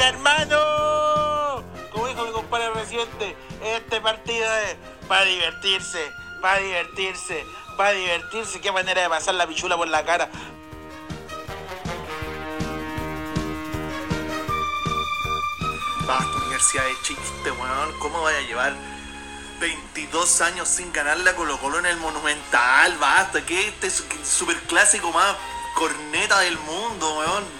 hermano. Como dijo mi compadre reciente, este partido es para divertirse, para divertirse, para divertirse. Qué manera de pasar la pichula por la cara. Basta, Universidad de Chiste, weón. ¿Cómo vaya a llevar 22 años sin ganar la Colo Colo en el Monumental? Basta, que este es el super clásico más corneta del mundo, weón.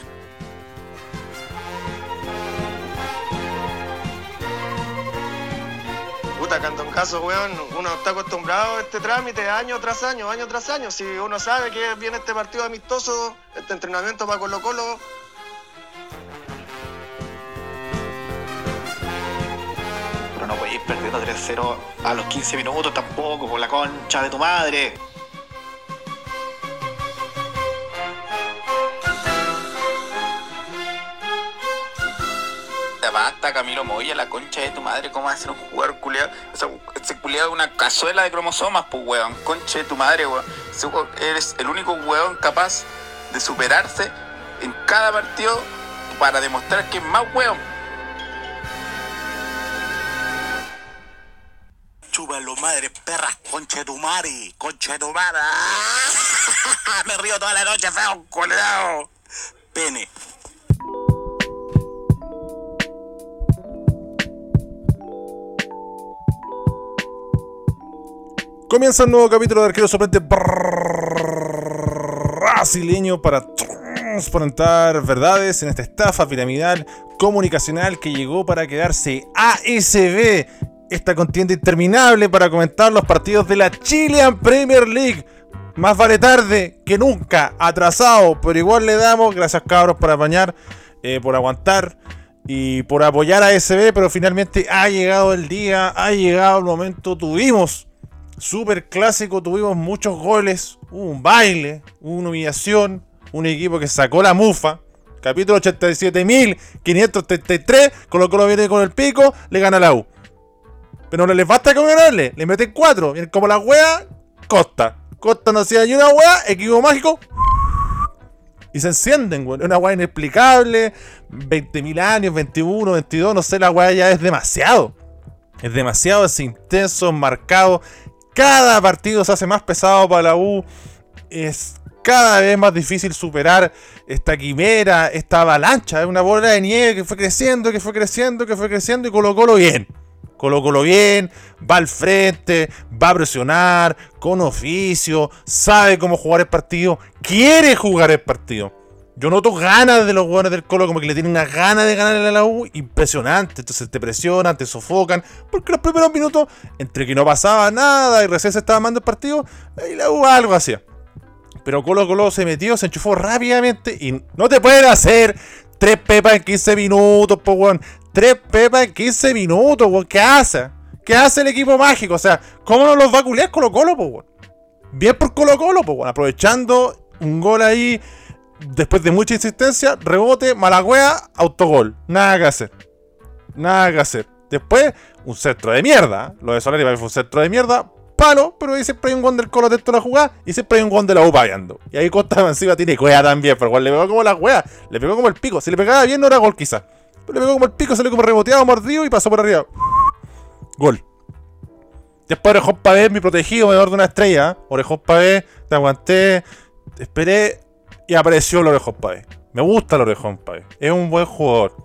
Puta, weón, uno está acostumbrado a este trámite año tras año, año tras año. Si uno sabe que viene este partido amistoso, este entrenamiento para Colo Colo, Pero no podéis perdiendo 3-0 a los 15 minutos tampoco, por la concha de tu madre. Basta, Camilo Moya, la concha de tu madre, ¿cómo va a ser un jugador culiado? O sea, ese una cazuela de cromosomas, pues, weón. Concha de tu madre, weón. Eres el único weón capaz de superarse en cada partido para demostrar que es más weón. Chúpalo, madre, perras, concha de tu madre, concha de tu madre. Me río toda la noche, feo, coleado. Pene. Comienza un nuevo capítulo de Arquero Sorprende brasileño para transparentar verdades en esta estafa piramidal comunicacional que llegó para quedarse ASB. Esta contienda interminable para comentar los partidos de la Chilean Premier League. Más vale tarde que nunca, atrasado, pero igual le damos. Gracias cabros por apañar, eh, por aguantar y por apoyar a ASB, pero finalmente ha llegado el día, ha llegado el momento, tuvimos Super clásico, tuvimos muchos goles, un baile, una humillación, un equipo que sacó la mufa. Capítulo 87.533, Colo Colo viene con el pico, le gana la U. Pero no les basta con ganarle, le meten cuatro. Vienen como la wea, Costa. Costa no hacía ni una wea, equipo mágico. Y se encienden, weón. Es una wea inexplicable. 20.000 años, 21, 22, no sé, la wea ya es demasiado. Es demasiado, es intenso, marcado. Cada partido se hace más pesado para la U. Es cada vez más difícil superar esta quimera, esta avalancha. Es una bola de nieve que fue creciendo, que fue creciendo, que fue creciendo y Colo Colo bien. Colo Colo bien, va al frente, va a presionar, con oficio, sabe cómo jugar el partido, quiere jugar el partido. Yo noto ganas de los jugadores del Colo, como que le tienen una gana de ganarle a la U impresionante. Entonces te presionan, te sofocan. Porque los primeros minutos, entre que no pasaba nada y recién se estaba armando el partido, y la U algo hacía. Pero Colo Colo se metió, se enchufó rápidamente y no te pueden hacer tres pepas en 15 minutos, po, weón. Tres pepas en 15 minutos, weón. ¿Qué hace? ¿Qué hace el equipo mágico? O sea, ¿cómo no los va a culiar Colo Colo, po, weón? Bien por Colo Colo, po, weón. Aprovechando un gol ahí después de mucha insistencia, rebote, malagüea, autogol. Nada que hacer. Nada que hacer. Después, un centro de mierda. Lo de Solari fue un centro de mierda. Palo, pero ahí siempre hay un gol del Colo dentro de la jugada y siempre hay un gol de la U pagando. Y ahí Costa encima tiene cuea también, pero igual le pegó como la cuea. Le pegó como el pico. Si le pegaba bien no era gol quizás. Pero le pegó como el pico, salió como reboteado, mordido y pasó por arriba. Gol. Después Orejón Pavé, mi protegido, menor de una estrella. Orejón Pavé, te aguanté, te esperé y apareció el Orejón Pavé. Me gusta el Orejón Pavé. Es un buen jugador.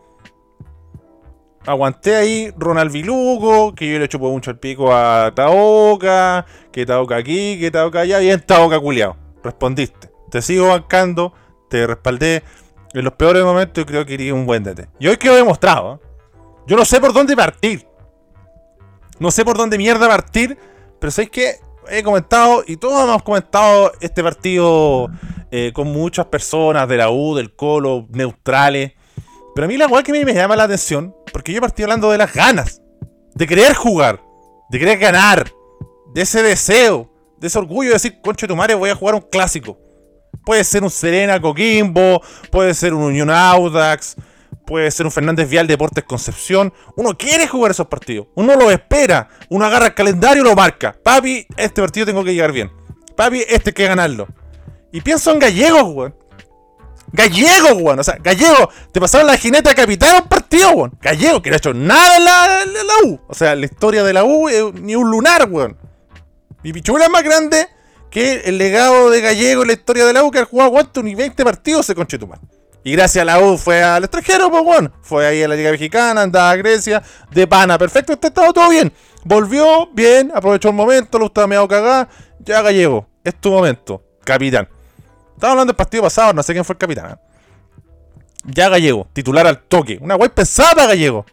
Aguanté ahí Ronald Vilugo, que yo le chupo mucho el pico a Taoka, que Taoka aquí, que Taoka allá, bien Taoka culiao. Respondiste. Te sigo bancando, te respaldé. En los peores momentos creo que iría un buen DT. Y hoy quedó demostrado. ¿eh? Yo no sé por dónde partir. No sé por dónde mierda partir, pero sabéis que he comentado y todos hemos comentado este partido eh, con muchas personas de la U, del Colo, neutrales. Pero a mí la weá que me, llama la atención, porque yo partí hablando de las ganas, de querer jugar, de querer ganar, de ese deseo, de ese orgullo de decir, concho de tu madre, voy a jugar un clásico. Puede ser un Serena Coquimbo, puede ser un Unión Audax, puede ser un Fernández Vial Deportes Concepción. Uno quiere jugar esos partidos, uno lo espera, uno agarra el calendario y lo marca. Papi, este partido tengo que llegar bien. Papi, este hay que ganarlo. Y pienso en gallegos, weón. Gallego, weón. O sea, Gallego, te pasaron la jineta a capitán un partido, weón. Gallego, que no ha hecho nada en la, U. O sea, la historia de la U ni un lunar, weón. Mi pichula es más grande que el legado de Gallego en la historia de la U, que ha jugado cuánto, ni 20 partidos se conchetumar. Y gracias a la U fue al extranjero, pues bueno. Fue ahí a la Liga Mexicana, andaba a Grecia, de pana, perfecto, está estado todo bien. Volvió bien, aprovechó el momento, lo estaba medio cagado. Ya Gallego, es tu momento, capitán. Estaba hablando del partido pasado, no sé quién fue el capitán. ¿eh? Ya Gallego, titular al toque. Una guay pesada Gallego.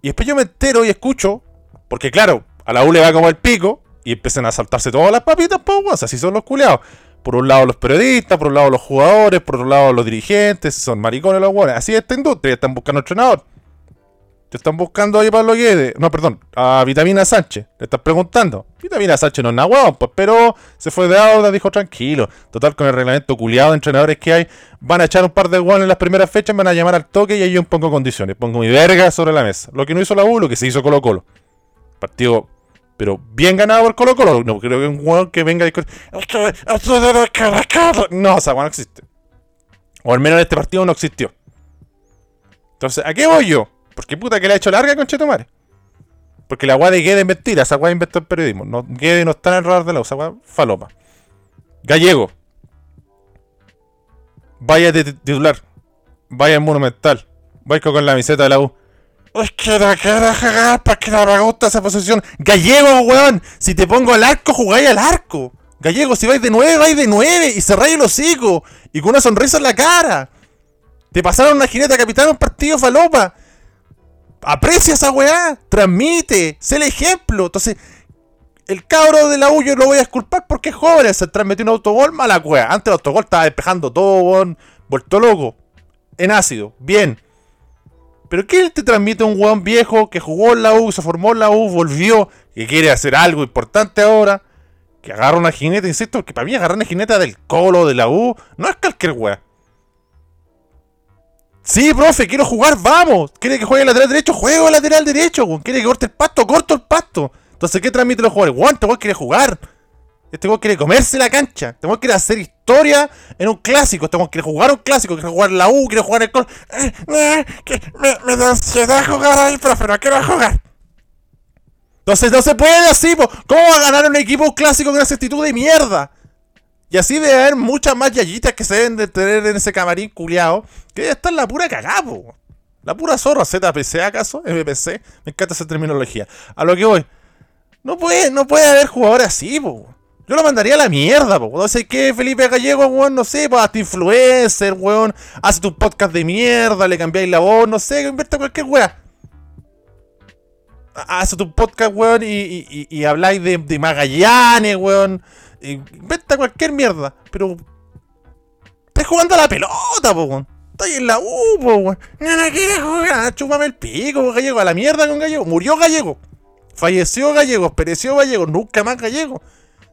Y después yo me entero y escucho, porque claro, a la U le va como el pico, y empiezan a saltarse todas las papitas, pues, weón, o sea, así son los culeados. Por un lado los periodistas, por un lado los jugadores, por otro lado los dirigentes, son maricones los buenos. Así es esta industria, están buscando entrenador. Te están buscando ahí Pablo Guedes, no, perdón, a Vitamina Sánchez. Le estás preguntando. Vitamina Sánchez no es nada pues, pero se fue de auda, dijo tranquilo. Total, con el reglamento culiado de entrenadores que hay, van a echar un par de huevos en las primeras fechas, van a llamar al toque y ahí yo pongo condiciones. Pongo mi verga sobre la mesa. Lo que no hizo la U, lo que se hizo Colo Colo. Partido pero bien ganado por Colo Colo. No creo que un jugador que venga y No, esa no existe. O al menos en este partido no existió. Entonces, ¿a qué voy yo? Porque puta que le ha hecho larga con Chetumare. Porque la agua de Guede es mentira, esa agua inventó el periodismo. No, Guede no está en el radar de la esa falopa. Gallego. Vaya de titular. Vaya en monumental. Vaya con la miseta de la U. Es que no quiero jugar porque no me gusta esa posición. Gallego, weón. Si te pongo al arco, jugáis al arco. Gallego, si vais de nueve, vais de nueve. Y cerráis el hocico. Y con una sonrisa en la cara. Te pasaron una jineta capitán un partido falopa. Aprecia esa weá. Transmite. Sé el ejemplo. Entonces, el cabro de la U yo lo voy a disculpar porque es joven. Se transmitió un autogol, mala weá. Antes el autogol estaba despejando todo, weón. Vuelto loco. En ácido. Bien. Pero ¿qué te transmite un weón viejo que jugó en la U, se formó en la U, volvió, que quiere hacer algo importante ahora? Que agarra una jineta, insisto, que para mí agarrar una jineta del colo de la U no es cualquier weón. Sí, profe, quiero jugar, vamos. ¿Quiere que juegue lateral derecho? Juego lateral derecho. ¿Quiere que corte el pasto? Corto el pasto. Entonces, ¿qué transmite los jugadores? Weón, este weón quiere jugar. Este weón quiere comerse la cancha. Este weón quiere hacer historia en un clásico. Este weón quiere jugar un clásico. Quiere jugar la U, quiere jugar el col. Eh, me, me, da ansiedad jugar ahí, profe, no quiero jugar. Entonces no se puede así, po. ¿Cómo va a ganar un equipo un clásico con esa actitud de mierda? Y así debe haber muchas más yayitas que se deben de tener en ese camarín culiado. Que debe estar la pura cagada, po. La pura zorra, ZPC acaso, MPC. Me encanta esa terminología. A lo que voy. No puede, no puede haber jugadores así, po. Yo lo mandaría a la mierda, po. No sé qué, Felipe Gallego, weón, no sé, pues hasta influencer, weón. Hace tu podcast de mierda, le cambiáis la voz, no sé, invierte cualquier weá. Hace tu podcast, weón, y, habláis de, de, Magallanes, weón. Inventa cualquier mierda, pero. Estás jugando a la pelota, po, weón. En la U, po, weón. No, chúpame el pico, Gallego, a la mierda con Gallego. Murió Gallego. Falleció Gallego, pereció Gallego, nunca más Gallego.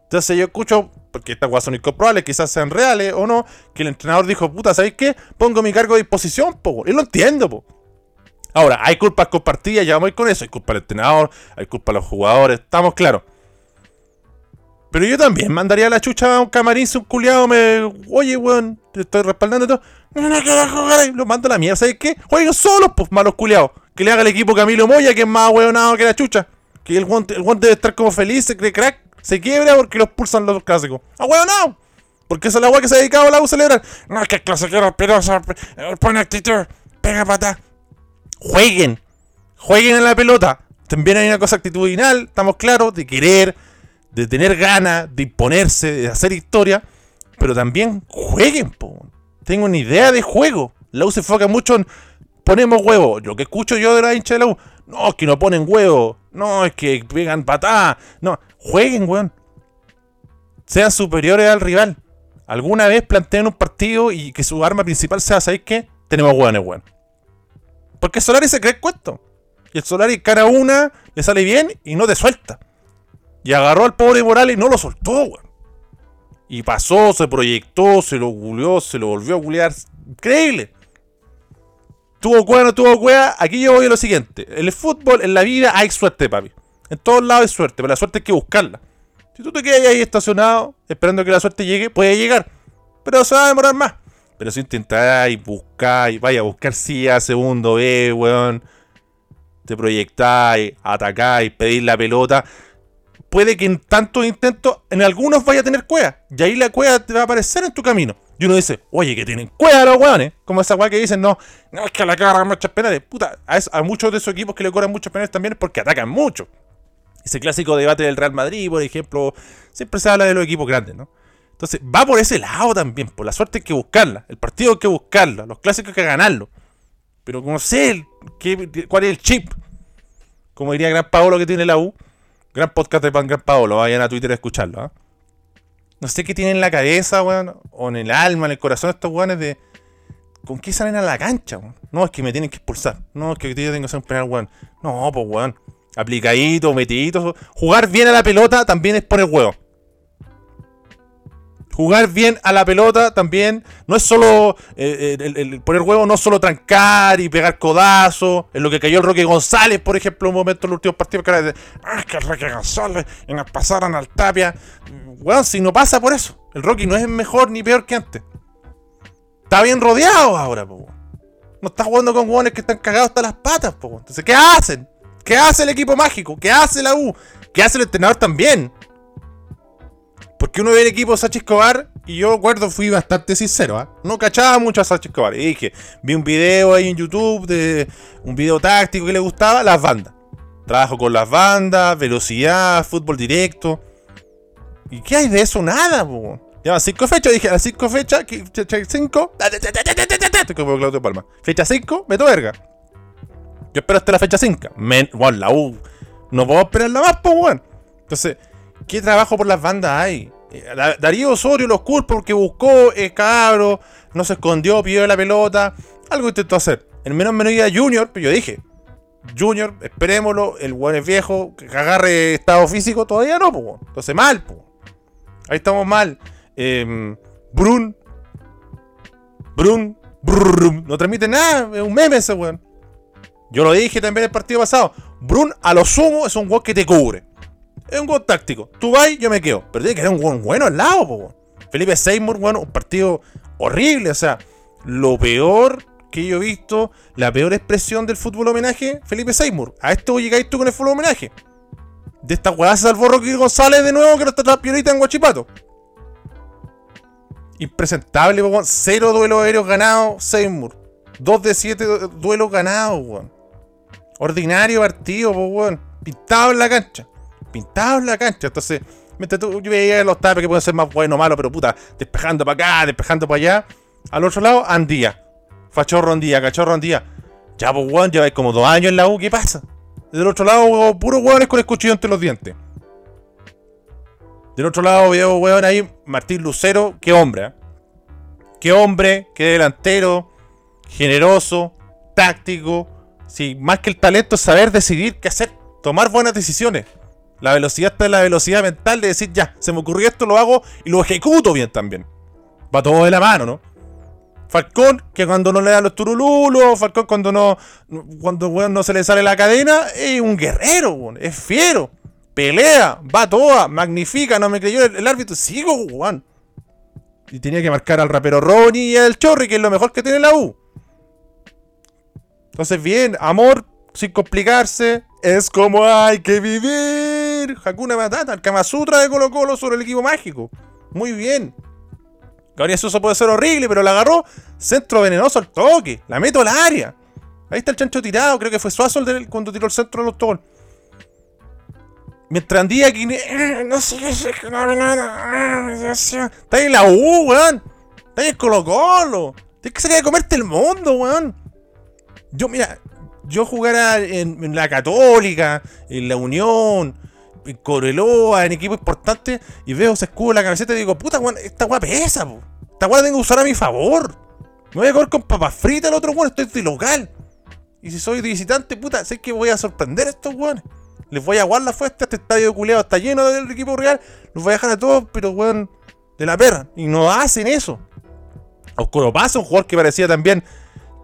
Entonces yo escucho, porque estas cosas son incomprobables, quizás sean reales o no, que el entrenador dijo, puta, ¿sabéis qué? Pongo mi cargo a disposición, po. Y lo entiendo, po. Ahora, hay culpas compartidas, ya vamos a ir con eso. Hay culpa del entrenador, hay culpa de los jugadores, estamos claros. Pero yo también mandaría la chucha a un camarín, si un culiado me. Oye, weón, te estoy respaldando todo. Lo mando a la mierda. ¿Sabes qué? Jueguen solos, pues, malos culiados. Que le haga el equipo Camilo Moya, que es más weonado que la chucha. Que el guante, el debe estar como feliz, se cree crack se quiebra porque los pulsan los clásicos. ¡Ah, weón, no! Porque es el agua que se ha dedicado a la U celebrar. No, que clasiquero, pero pone actitud, pega pata. Jueguen, jueguen en la pelota. También hay una cosa actitudinal, estamos claros, de querer, de tener ganas, de imponerse, de hacer historia. Pero también jueguen, po. Tengo una idea de juego. La U se enfoca mucho en ponemos huevo. Lo que escucho yo de la hincha de la U. No, es que no ponen huevo. No, es que pegan patadas. No, jueguen, weón. Sean superiores al rival. Alguna vez planteen un partido y que su arma principal sea, ¿sabéis qué? Tenemos hueones, weón. Porque Solari se cree cuento. Y el Solari cara una, le sale bien y no te suelta. Y agarró al pobre Morales y no lo soltó, weón. Y pasó, se proyectó, se lo guleó, se lo volvió a gulear. Increíble. Tuvo cueva, no tuvo cueva. Aquí yo voy a lo siguiente. En el fútbol, en la vida, hay suerte, papi. En todos lados hay suerte, pero la suerte hay que buscarla. Si tú te quedas ahí estacionado, esperando que la suerte llegue, puede llegar. Pero se va a demorar más. Pero si intentáis, buscáis, vaya a buscar si a segundo B, weón. Te proyectáis, atacáis, pedís la pelota. Puede que en tantos intentos, en algunos vaya a tener cueva. Y ahí la cueva te va a aparecer en tu camino. Y uno dice, oye, que tienen cueva los weones. Como esa weá que dicen, no, no es que la cargan muchas penales. Puta, a, es- a muchos de esos equipos que le cobran muchos penales también es porque atacan mucho. Ese clásico debate del Real Madrid, por ejemplo, siempre se habla de los equipos grandes, ¿no? Entonces, va por ese lado también. Por la suerte hay que buscarla. El partido hay que buscarla. Los clásicos hay que ganarlo. Pero no sé cuál es el chip. Como diría Gran Paolo que tiene la U. Gran podcast de Pan Gran Paolo. Vayan a Twitter a escucharlo. ¿ah? No sé qué tienen en la cabeza, weón. O en el alma, en el corazón estos weones de. ¿Con qué salen a la cancha, weón? No, es que me tienen que expulsar. No, es que yo tengo que ser un penal, weón. No, pues, weón. Aplicadito, metidito. Jugar bien a la pelota también es poner huevo. Jugar bien a la pelota también no es solo eh, el, el- el poner huevo, no es solo trancar y pegar codazos. En lo que cayó el Roque González, por ejemplo, en un momento en los últimos partidos, que era de, ah, que el Roque González y nos pasaron al Tapia. Weón, si no pasa por eso. El Rocky no es mejor ni peor que antes. Está bien rodeado ahora. No está jugando con hueones que están cagados hasta las patas, po. Entonces, ¿qué hacen? ¿Qué hace el equipo mágico? ¿Qué hace la U? ¿Qué hace el entrenador también? Porque uno ve el equipo Sachi Escobar y yo recuerdo, fui bastante sincero, ¿ah? No cachaba mucho a Sachi Escobar. Y dije, vi un video ahí en YouTube de un video táctico que le gustaba, las bandas. Trabajo con las bandas, velocidad, fútbol directo. ¿Y qué hay de eso? Nada, po. Llevan cinco fechas, dije, a las cinco fechas, cinco. Como Claudio Palma. Fecha 5, meto verga. Yo espero hasta la fecha 5. Men, bueno, la U. No puedo esperarla más, pues, weón. Entonces, ¿qué trabajo por las bandas hay? Eh, Da- Darío Osorio los culpa porque buscó, eh, cabro, no se escondió, pidió la pelota. Algo intentó hacer. En menos medida Junior, pero yo dije, Junior, esperémoslo, el weón es viejo, que agarre estado físico, todavía no, pues. Entonces, mal, pues. Ahí estamos mal. Eh, Brun. Brun. Brrrum, no transmite nada, es un meme ese weón. Yo lo dije también el partido pasado. Brun, a lo sumo, es un weón que te cubre. Es un weón táctico. Tú vas, yo me quedo. Pero tiene que haber un weón bueno al lado, po. Felipe Seymour, weón, un partido horrible. O sea, lo peor que yo he visto, la peor expresión del fútbol homenaje, Felipe Seymour. A esto llegáis tú con el fútbol homenaje. De esta weá se salvó Rocky González de nuevo, que no está piolita en Guachipato. Impresentable, weón. Cero duelos aéreos ganados, Seymour. Dos de siete du- duelos ganados, weón. Ordinario partido, po, weón. Pintado en la cancha. Pintado en la cancha. Entonces, mientras tú, yo veía los tapes que pueden ser más buenos o malos, pero puta, despejando para acá, despejando para allá. Al otro lado, Andía. Fachorro Andía, cachorro Andía. Ya, pues, weón, lleváis como dos años en la U, ¿qué pasa? Del otro lado, weón, puros con el cuchillo entre los dientes. Del otro lado veo, weón, ahí Martín Lucero. Qué hombre, ¿eh? Qué hombre, qué delantero, generoso, táctico. Sí, más que el talento es saber decidir qué hacer, tomar buenas decisiones. La velocidad está en la velocidad mental de decir, ya, se me ocurrió esto, lo hago y lo ejecuto bien también. Va todo de la mano, ¿no? Falcón, que cuando no le dan los turululos, Falcón cuando no, cuando weón, no se le sale la cadena, es un guerrero, es fiero. Pelea, va toda, magnifica, no me creyó el, árbitro, sigo, weón. Y tenía que marcar al rapero Ronnie y al Chorri, que es lo mejor que tiene la U. Entonces, bien, amor, sin complicarse, es como hay que vivir. Hakuna Matata, el Kama Sutra de Colo Colo sobre el equipo mágico. Muy bien. Gabriel Sosa puede ser horrible, pero la agarró. Centro venenoso al toque. La meto al área. Ahí está el chancho tirado. Creo que fue Suazo el del- cuando tiró el centro al autogol. Mientras Andía eh, No sé qué sé, que no ah, Dios mío. Está en la U, weón. Está en Colo Colo. Tienes que salir a comerte el mundo, weón. Yo, mira, yo jugara en, la Católica, en la Unión, en Coreloa, en equipos importantes, y veo ese escudo en la camiseta y digo, puta, esta weá pesa. Esta weá tengo que usar a mi favor. Me voy a comer con papas fritas el otro weón, estoy de local. Y si soy visitante, puta, sé que voy a sorprender a estos weones. Les voy a aguar la fuesta, este estadio culeado está lleno del equipo real. Los voy a dejar a todos, pero weón, de la perra. Y no hacen eso. Oscuro Pasa, un jugador que parecía también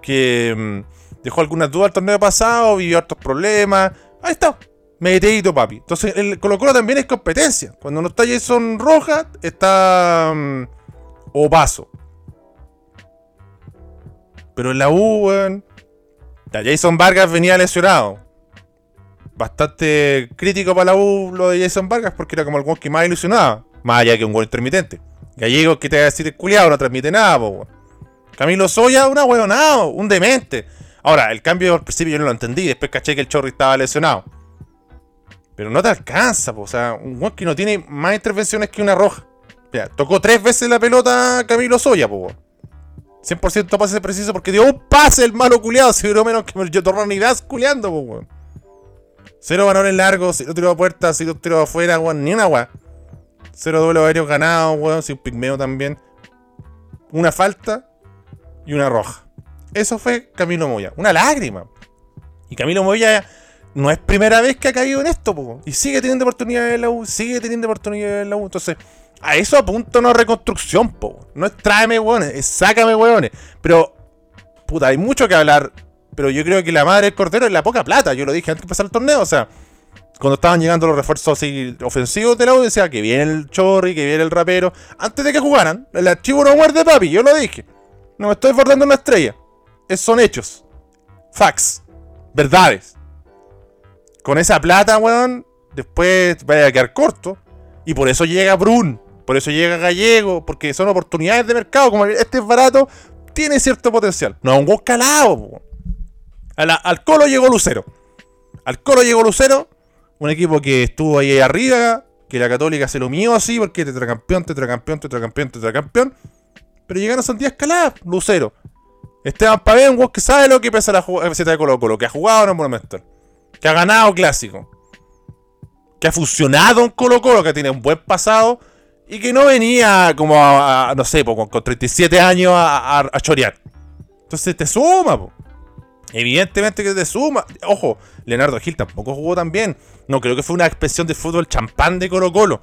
que mm, dejó algunas dudas el torneo pasado, vivió hartos problemas. Ahí está, metidito, papi. Entonces, el Colo Colo también es competencia. Cuando no está Jason Rojas, está mm, Opaso. Pero en la U, weón. Jason Vargas venía lesionado. Bastante crítico para la U lo de Jason Vargas porque era como el weón que más ilusionaba. Más allá que un weón intermitente. Gallego, que te va a decir el culiado? No transmite nada, weón. Camilo Soya, una weonado, un demente. Ahora, el cambio al principio yo no lo entendí. Después caché que el Chorri estaba lesionado. Pero no te alcanza, po. o sea, un weón que no tiene más intervenciones que una roja. Mira, tocó tres veces la pelota Camilo Soya, po. weón. 100% pase preciso porque dio un pase el malo culiado. Si duró menos que yo torno ni das culiando, po, weón. Cero balones largos, cero tiro a puerta, cero tiro afuera, weón, ni una weón. Cero duelo aéreo ganado, weón, sin pigmeo también. Una falta y una roja. Eso fue Camilo Moya. Una lágrima. Y Camilo Moya no es primera vez que ha caído en esto, po. Y sigue teniendo oportunidades en la U, sigue teniendo oportunidades en la U. Entonces, a eso apunta una reconstrucción, po. No es tráeme, weones, es sácame, weones. Pero, puta, hay mucho que hablar. Pero yo creo que la madre del cordero es la poca plata. Yo lo dije antes de empezar el torneo. O sea, cuando estaban llegando los refuerzos así ofensivos de la U, decía que viene el chorri, que viene el rapero. Antes de que jugaran, el archivo no muerde, papi. Yo lo dije. No me estoy bordando una estrella. Es, son hechos. Facts. Verdades. Con esa plata, weón, después vaya a quedar corto. Y por eso llega Brun. Por eso llega Gallego. Porque son oportunidades de mercado. Como este es barato, tiene cierto potencial. No un calado. al Colo llegó Lucero. Al Colo llegó Lucero. Un equipo que estuvo ahí arriba. Que la Católica se lo mío así. Porque tetracampeón, tetracampeón, tetracampeón, tetracampeón. Pero llegaron Santiago Escalada, Lucero. Esteban Pavé, un que sabe lo que pesa la camiseta de Colo Colo, que ha jugado en el Monumental, que ha ganado clásico, que ha funcionado en Colo Colo, que tiene un buen pasado y que no venía como a, no sé, con, con 37 años a, a- a chorear. Entonces te suma, po. Evidentemente que te suma. Ojo, Leonardo Gil tampoco jugó tan bien. No creo que fue una expresión de fútbol champán de Colo Colo.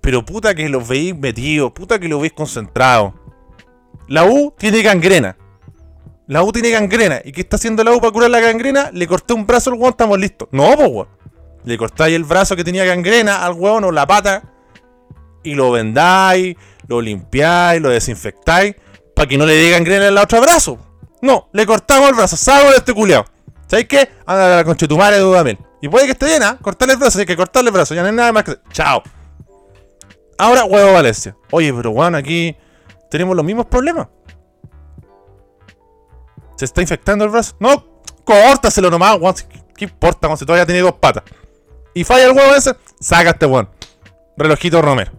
Pero puta que los veis metidos, puta que los veis concentrados. La U tiene gangrena. La U tiene gangrena. ¿Y qué está haciendo la U para curar la gangrena? Le corté un brazo al weón, estamos listos. No, pues weón. Le cortáis el brazo que tenía gangrena al weón o la pata. Y lo vendáis, lo limpiáis, lo desinfectáis. Para que no le dé gangrena en el otro brazo. No, le cortamos el brazo. Salgo de este culiao. ¿Sabéis qué? Anda a la conchetumare de. Y puede que esté bien, ¿ah? Cortarle el brazo, hay que cortarle el brazo. Ya no hay nada más que. Chao. Ahora, huevo Valencia. Oye, pero weón, aquí tenemos los mismos problemas. Se está infectando el brazo. No, córtaselo nomás, weón. ¿Qué importa, weón? Si todavía tiene dos patas. Y falla el huevo ese, saca este weón. Relojito Romero.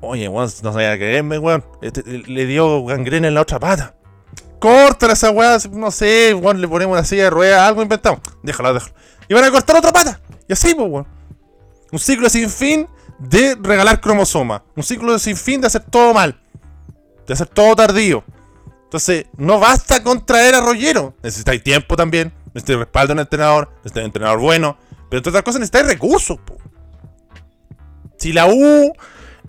Oye, weón, no sabía creerme, weón. Este, le dio gangrena en la otra pata. Córtala esa weá, no sé, weón, le ponemos una silla de ruedas, algo inventamos. Déjalo, déjalo. Y van a cortar otra pata. Y así, pues, weón. Un ciclo sin fin de regalar cromosomas. Un ciclo sin fin de hacer todo mal. De hacer todo tardío. Entonces, no basta con traer a Rollero. Necesitáis tiempo también. Necesitáis respaldo en el entrenador. Necesitáis un entrenador bueno. Pero entre otras cosas necesitáis recursos. Si la U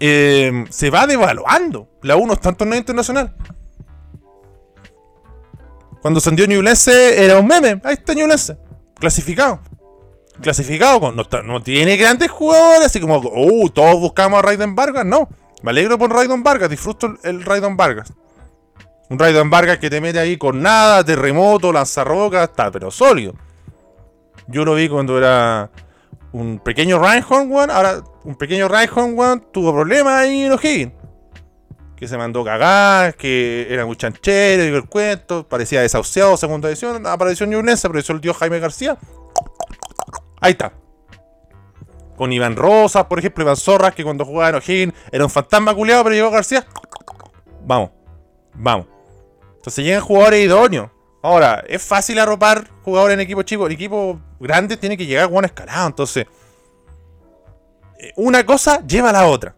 eh, se va devaluando. La U no está en torneo internacional. Cuando ascendió Ñublense era un meme. Ahí está Ñublense. Clasificado. Clasificado. No, tiene grandes jugadores. Así como, uh, todos buscamos a Raiden Vargas. No. Me alegro por Raiden Vargas. Disfruto el, Raiden Vargas. Un Raiden Vargas que te mete ahí con nada, terremoto, lanzarroca, está, pero sólido. Yo lo vi cuando era un pequeño Reinhorn, weón. Ahora, un pequeño Reinhorn, weón, tuvo problemas ahí en O'Higgins. Que se mandó cagar, que era muy chanchero, digo el cuento, parecía desahuciado, segunda edición, apareció en Ñublense, apareció el tío Jaime García. Ahí está. Con Iván Rosas, por ejemplo, Iván Zorras, que cuando jugaba en O'Higgins era un fantasma culiado, pero llegó García. Vamos, vamos. Entonces llegan jugadores idóneos. Ahora, es fácil arropar jugadores en equipos chicos. En equipos grandes tiene que llegar buen escalado. Entonces, eh, una cosa lleva a la otra.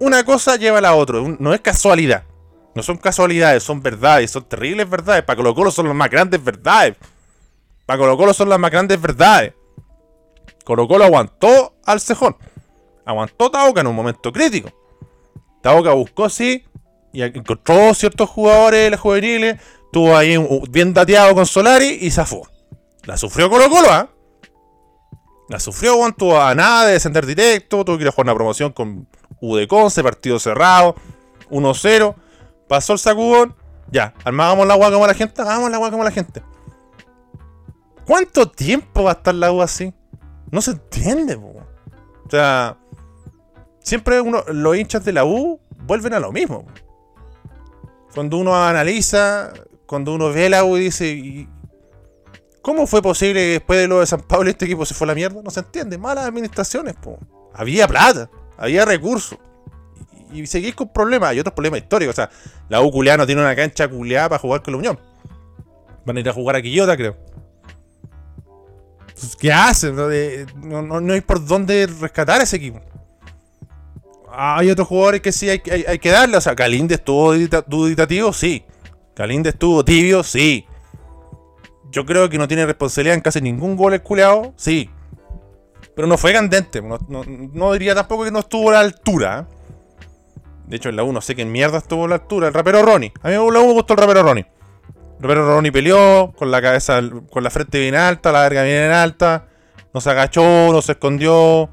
Una cosa lleva a la otra. No es casualidad. No son casualidades, son verdades. Son terribles verdades. Para Colo Colo son las más grandes verdades. Para Colo Colo son las más grandes verdades. Colo Colo aguantó al cejón. Aguantó Tauca en un momento crítico. Tauca buscó, sí, y encontró ciertos jugadores de las juveniles. Estuvo ahí bien dateado con Solari y zafó. La sufrió Colo Colo, ¿ah? La sufrió, Juan. Tuvo a nada de descender directo. Tuvo que ir a jugar una promoción con UD Conce, partido cerrado. 1-0. Pasó el sacudón. Ya, armábamos la agua como la gente, hagamos la agua como la gente. ¿Cuánto tiempo va a estar la agua así? No se entiende, po. O sea, siempre uno, los hinchas de la U vuelven a lo mismo. Cuando uno analiza, cuando uno ve la U y dice, ¿y ¿cómo fue posible que después de lo de San Pablo este equipo se fue a la mierda? No se entiende, malas administraciones, po. Había plata, había recursos. Y, seguís con problemas, hay otros problemas históricos. O sea, la U culeada no tiene una cancha culeada para jugar con la Unión. Van a ir a jugar a Quillota, creo. Entonces, ¿Qué hacen? No, no, hay por dónde rescatar ese equipo. Hay otros jugadores que sí hay, que- darle. O sea, Calinde estuvo dudita- duditativo, sí. Calinde estuvo tibio, sí. Yo creo que no tiene responsabilidad en casi ningún gol el culeado, sí. Pero no fue candente. No diría tampoco que no estuvo a la altura. ¿eh? De hecho, en la 1 sé que en mierda estuvo a la altura. El rapero Ronnie. A mí en la 1 me gustó el rapero Ronnie. El rapero Ronnie peleó con la cabeza, con la frente bien alta, la verga bien alta. No se agachó, no se escondió.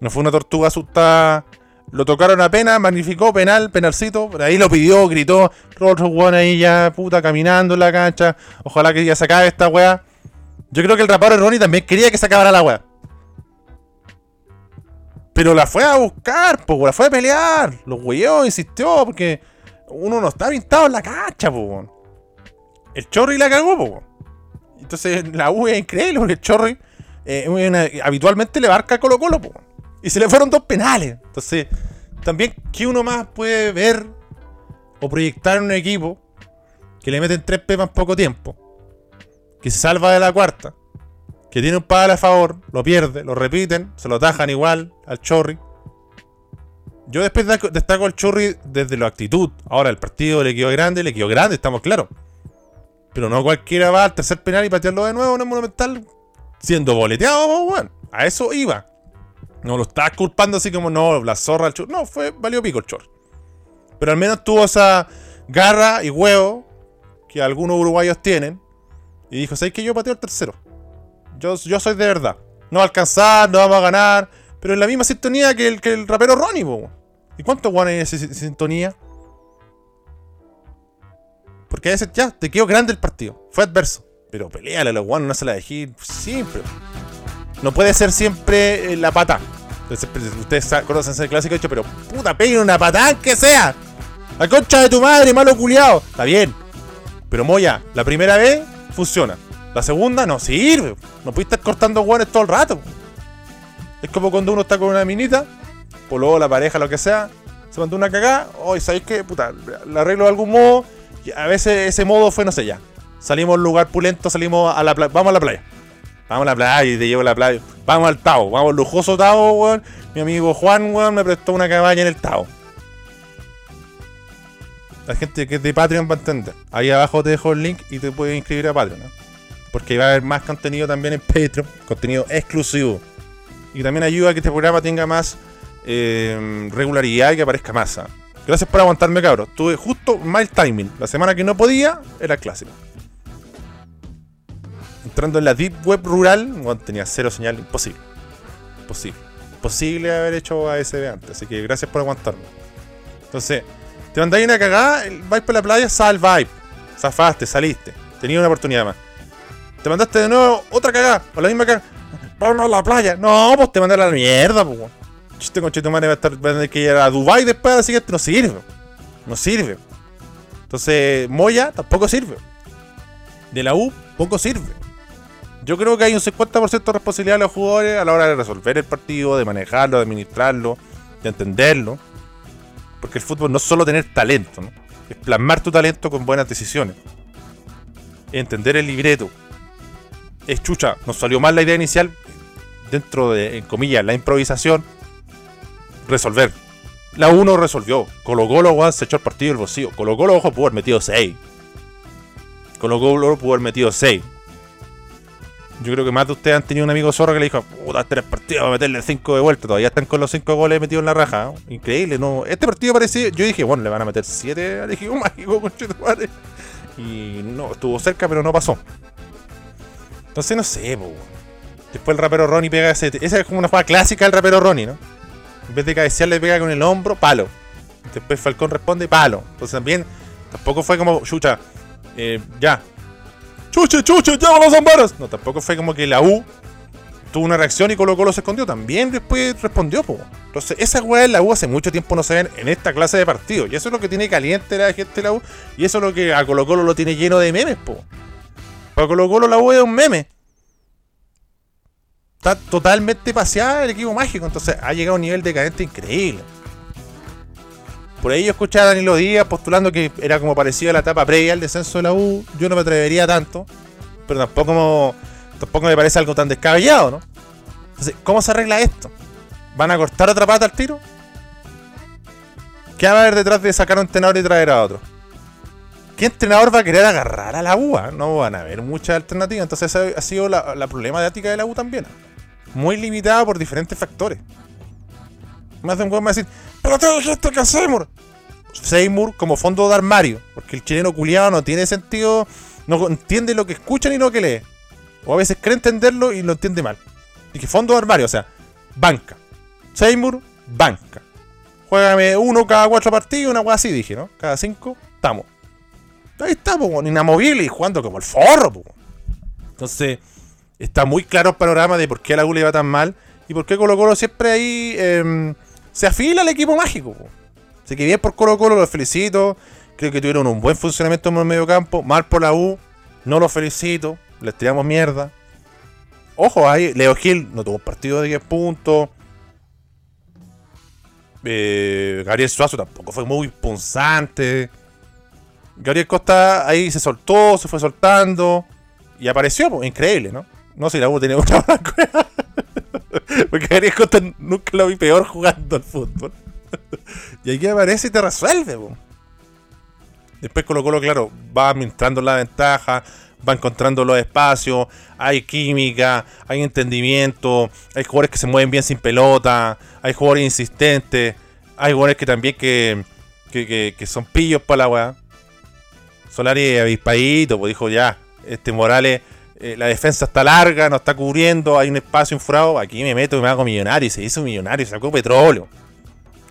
No fue una tortuga asustada. Lo tocaron apenas, magnificó, penal, penalcito. Por ahí lo pidió, gritó. Otro weón ahí ya, puta, caminando en la cancha. Ojalá que ya se acabe esta weá. Yo creo que el rapero Ronnie también quería que se acabara la weá. Pero la fue a buscar, po, la fue a pelear. Lo hueó, insistió, porque uno no está pintado en la cancha, po. El Chorri la cagó, po. Entonces la U es increíble, porque el Chorri eh, habitualmente le barca Colo Colo, po. Y se le fueron dos penales. Entonces, también, ¿qué uno más puede ver o proyectar en un equipo que le meten tres pepas en poco tiempo? Que se salva de la cuarta. Que tiene un padre a favor, lo pierde, lo repiten, se lo tajan igual al Chorri. Yo después de- destaco al Chorri desde la actitud. Ahora, el partido le quedó grande, le quedó grande, estamos claros. Pero no cualquiera va al tercer penal y patearlo de nuevo en el Monumental siendo boleteado, po, weón. A eso iba. No lo estás culpando así como no, la zorra el Chorri. No, fue, valió pico el Chorri. Pero al menos tuvo esa garra y huevo que algunos uruguayos tienen. Y dijo, ¿sabes que yo pateo el tercero? Yo, yo soy de verdad. No va a alcanzar, no vamos a ganar. Pero en la misma sintonía que el, que el rapero Ronnie. ¿Y cuántos guanes en esa si- sintonía? Porque a veces ya te quedó grande el partido. Fue adverso. Pero peleale a los guanes, no se la dejé siempre. No puede ser siempre eh, la pata. Entonces, pues, Ustedes sa- conocen ese clásico hecho, pero puta, peguen una patada que sea. La concha de tu madre, malo culiado. Está bien. Pero Moya, la primera vez funciona. La segunda no sirve. No puedes estar cortando guanes todo el rato. Es como cuando uno está con una minita, por luego la pareja, lo que sea, se mandó una cagada. Hoy, ¿sabéis qué? Puta, la arreglo de algún modo. Y a veces ese modo fue, no sé, ya. Salimos a un lugar pulento, salimos a la playa. Vamos a la playa. Vamos a la playa y te llevo a la playa. Vamos al Tao, vamos al lujoso Tao, weón. Mi amigo Juan, weón, me prestó una cabaña en el Tao. La gente que es de Patreon va a entender. Ahí abajo te dejo el link y te puedes inscribir a Patreon. Porque va a haber más contenido también en Patreon, contenido exclusivo. Y también ayuda a que este programa tenga más eh, regularidad y que aparezca más. ¿ah? Gracias por aguantarme, cabros. Tuve justo mal timing. La semana que no podía era el clásico. Entrando en la Deep Web rural, tenía cero señal, imposible. Imposible. Imposible haber hecho ASB antes. Así que gracias por aguantarme. Entonces, te mandáis una cagada, vais por la playa, sal vibe. Zafaste, saliste. Tenías una oportunidad más. Te mandaste de nuevo otra cagada, o la misma cagada. Vamos a la playa. No, pues te mandaste a la mierda, pues. Chiste con tu madre va a, estar, va tener que ir a Dubai después, así que no sirve. No sirve. Entonces, Moya tampoco sirve. De la U, poco sirve. Yo creo que hay un 50% de responsabilidad de los jugadores a la hora de resolver el partido, de manejarlo, de administrarlo, de entenderlo. Porque el fútbol no es solo tener talento, ¿no? es plasmar tu talento con buenas decisiones. Entender el libreto. Es chucha, nos salió mal la idea inicial, dentro de, en comillas, la improvisación. Resolver. La 1 resolvió. Colo Colo, weón, se echó el partido del bolsillo. Colo Colo, ojo, pudo haber metido 6. Colo Colo pudo haber metido 6. Yo creo que más de ustedes han tenido un amigo zorro que le dijo, puta, tres partidos, voy a meterle 5 de vuelta. Todavía están con los 5 goles metidos en la raja. Increíble, ¿no? Este partido parecía, yo dije, bueno, le van a meter 7 al equipo mágico, conchetumare. Y no, estuvo cerca, pero no pasó. Entonces no sé, po. Después el rapero Ronnie pega ese. Esa es como una jugada clásica del rapero Ronnie, ¿no? En vez de cabecear, le pega con el hombro, palo. Después Falcón responde, palo. Entonces también Tampoco fue como, chucha, eh, ya. Chuche, chuche, llama a los zambaras. No, tampoco fue como que la U tuvo una reacción y Colo Colo se escondió. También después respondió, po. Entonces, esas weas en la U hace mucho tiempo no se ven en esta clase de partidos. Y eso es lo que tiene caliente la gente de la U. Y eso es lo que a Colo Colo lo tiene lleno de memes, po. Para Colo Colo la U es un meme. Está totalmente paseada el equipo mágico. Entonces ha llegado a un nivel decadente increíble. Por ahí yo escuché a Danilo Díaz postulando que era como parecido a la etapa previa al descenso de la U. Yo no me atrevería tanto. Pero tampoco, tampoco me parece algo tan descabellado, ¿no? Entonces, ¿cómo se arregla esto? ¿Van a cortar otra pata al tiro? ¿Qué va a haber detrás de sacar a un entrenador y traer a otro? ¿Qué entrenador va a querer agarrar a la U? ah? No van a haber muchas alternativas. Entonces, esa ha sido la, la problemática de la U también. Muy limitada por diferentes factores. Más de un weón me va a decir, pero te dijiste que Seymour. Seymour como fondo de armario. Porque el chileno culiado no tiene sentido. No entiende lo que escucha ni lo que lee. O a veces cree entenderlo y lo entiende mal. Y que fondo de armario, o sea, banca. Seymour, banca. Juégame uno cada cuatro partidos, una weá así, dije, ¿no? Cada cinco, estamos. Ahí está, pues, inamovible y jugando como el forro, pues. Entonces, está muy claro el panorama de por qué la U le tan mal y por qué Colo Colo siempre ahí em, se afila al equipo mágico. po. Así que bien por Colo Colo, los felicito. Creo que tuvieron un buen funcionamiento en el medio campo. Mal por la U, no los felicito. Les tiramos mierda. Ojo, ahí Leo Gil no tuvo un partido de 10 puntos. Eh, Gabriel Suazo tampoco fue muy punzante. Gabriel Costa ahí se soltó, se fue soltando. Y apareció, pues, increíble, ¿no? No sé si la U tenía cueva. Porque Gabriel Costa nunca lo vi peor jugando al fútbol. y aquí aparece y te resuelve. Después Colo Colo, claro, va administrando la ventaja, va encontrando los espacios, hay química, hay entendimiento, hay jugadores que se mueven bien sin pelota, hay jugadores insistentes, hay jugadores que también que, que, que- que son pillos para la weá. Solari avispadito, pues dijo ya, este Morales, eh, la defensa está larga, no está cubriendo, hay un espacio infurado, aquí me meto y me hago millonario, se hizo millonario, sacó petróleo.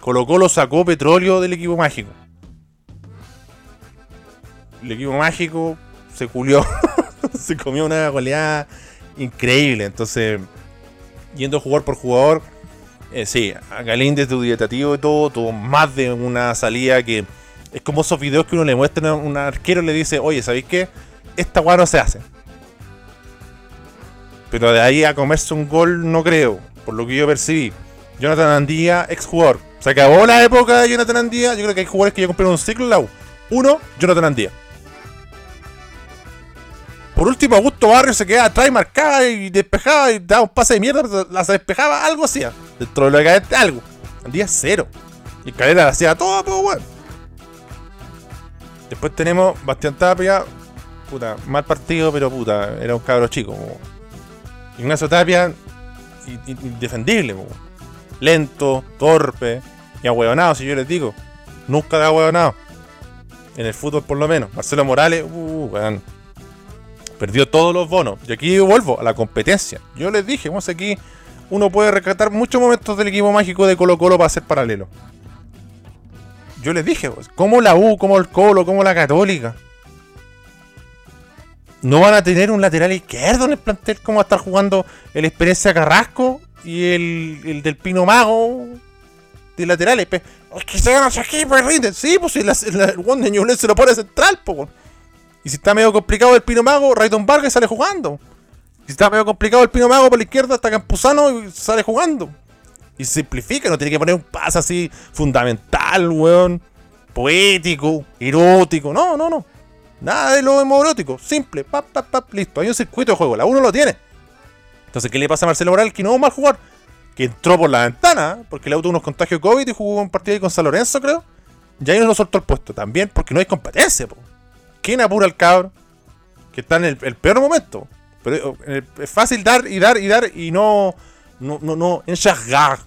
Colo Colo sacó petróleo del equipo mágico. El equipo mágico se culió, se comió una goleada increíble, entonces, yendo jugador por jugador, eh, sí, Galíndez duditativo y todo, tuvo más de una salida que es como esos videos que uno le muestra a un arquero y le dice, oye, ¿sabéis qué? Esta weá no se hace. Pero de ahí a comerse un gol no creo, por lo que yo percibí. Jonathan Andía, ex jugador. Se acabó la época de Jonathan Andía. Yo creo que hay jugadores que ya cumplieron un ciclo en la U. Uno, Jonathan Andía. Por último, Augusto Barrio se quedaba atrás y marcaba y despejaba y daba un pase de mierda, pero las despejaba, algo hacía. Dentro de lo que algo. Andía cero. Y Calera la hacía todo, pero bueno. Después tenemos Bastián Tapia. Puta, mal partido, pero puta, era un cabro chico. Ignacio Tapia, indefendible. Lento, torpe y ahueonado, si yo les digo. Nunca de ahueonado. En el fútbol, por lo menos. Marcelo Morales, uh, weón. Perdió todos los bonos. Y aquí vuelvo a la competencia. Yo les dije, vamos aquí. Uno puede rescatar muchos momentos del equipo mágico de Colo Colo para hacer paralelo. Yo les dije, como la U, como el Colo, como la Católica. No van a tener un lateral izquierdo en el plantel como va a estar jugando el Experiencia Carrasco y el, el del Pino Mago de laterales. pe. Es que se ganan aquí, pues rinden. Sí, pues si la- el Juan de se lo pone central, pues. Y si está medio complicado el Pino Mago, Rayton Vargas sale jugando. Si está medio complicado el Pino Mago por la izquierda, está Campuzano y sale jugando. Y simplifica, no tiene que poner un pase así fundamental, weón. Poético, erótico. No, no, no. Nada de lo erótico. Simple. Pap, pap, pap, listo. Hay un circuito de juego. La uno lo tiene. Entonces, ¿qué le pasa a Marcelo Morales? Que no va mal jugar. Que entró por la ventana, porque le auto unos contagios de COVID y jugó un partido ahí con San Lorenzo, creo. Y ahí no lo soltó el puesto. También porque no hay competencia, po. ¿Quién apura al cabro? Que está en el, peor momento. Pero eh, es fácil dar y dar y dar y no. No, no, no. Enxergar.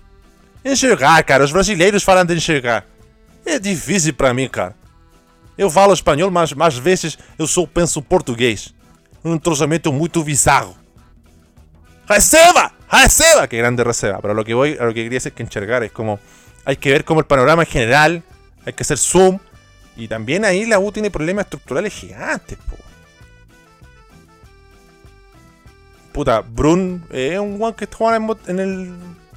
Enxergar, cara. Os brasileiros falam de enxergar. É difícil pra mim, cara. Eu falo espanhol, mas às vezes eu só penso português. Um entrosamento muito bizarro. ¡Receba! ¡Receba! Qué grande receba. Pero lo que voy, a lo que quería decir que enxergar es como. Hay que ver como el panorama en general. Hay que hacer zoom. Y también ahí la U tiene problemas estructurales gigantes, po. Puta, Brun es un guan que juega en, el,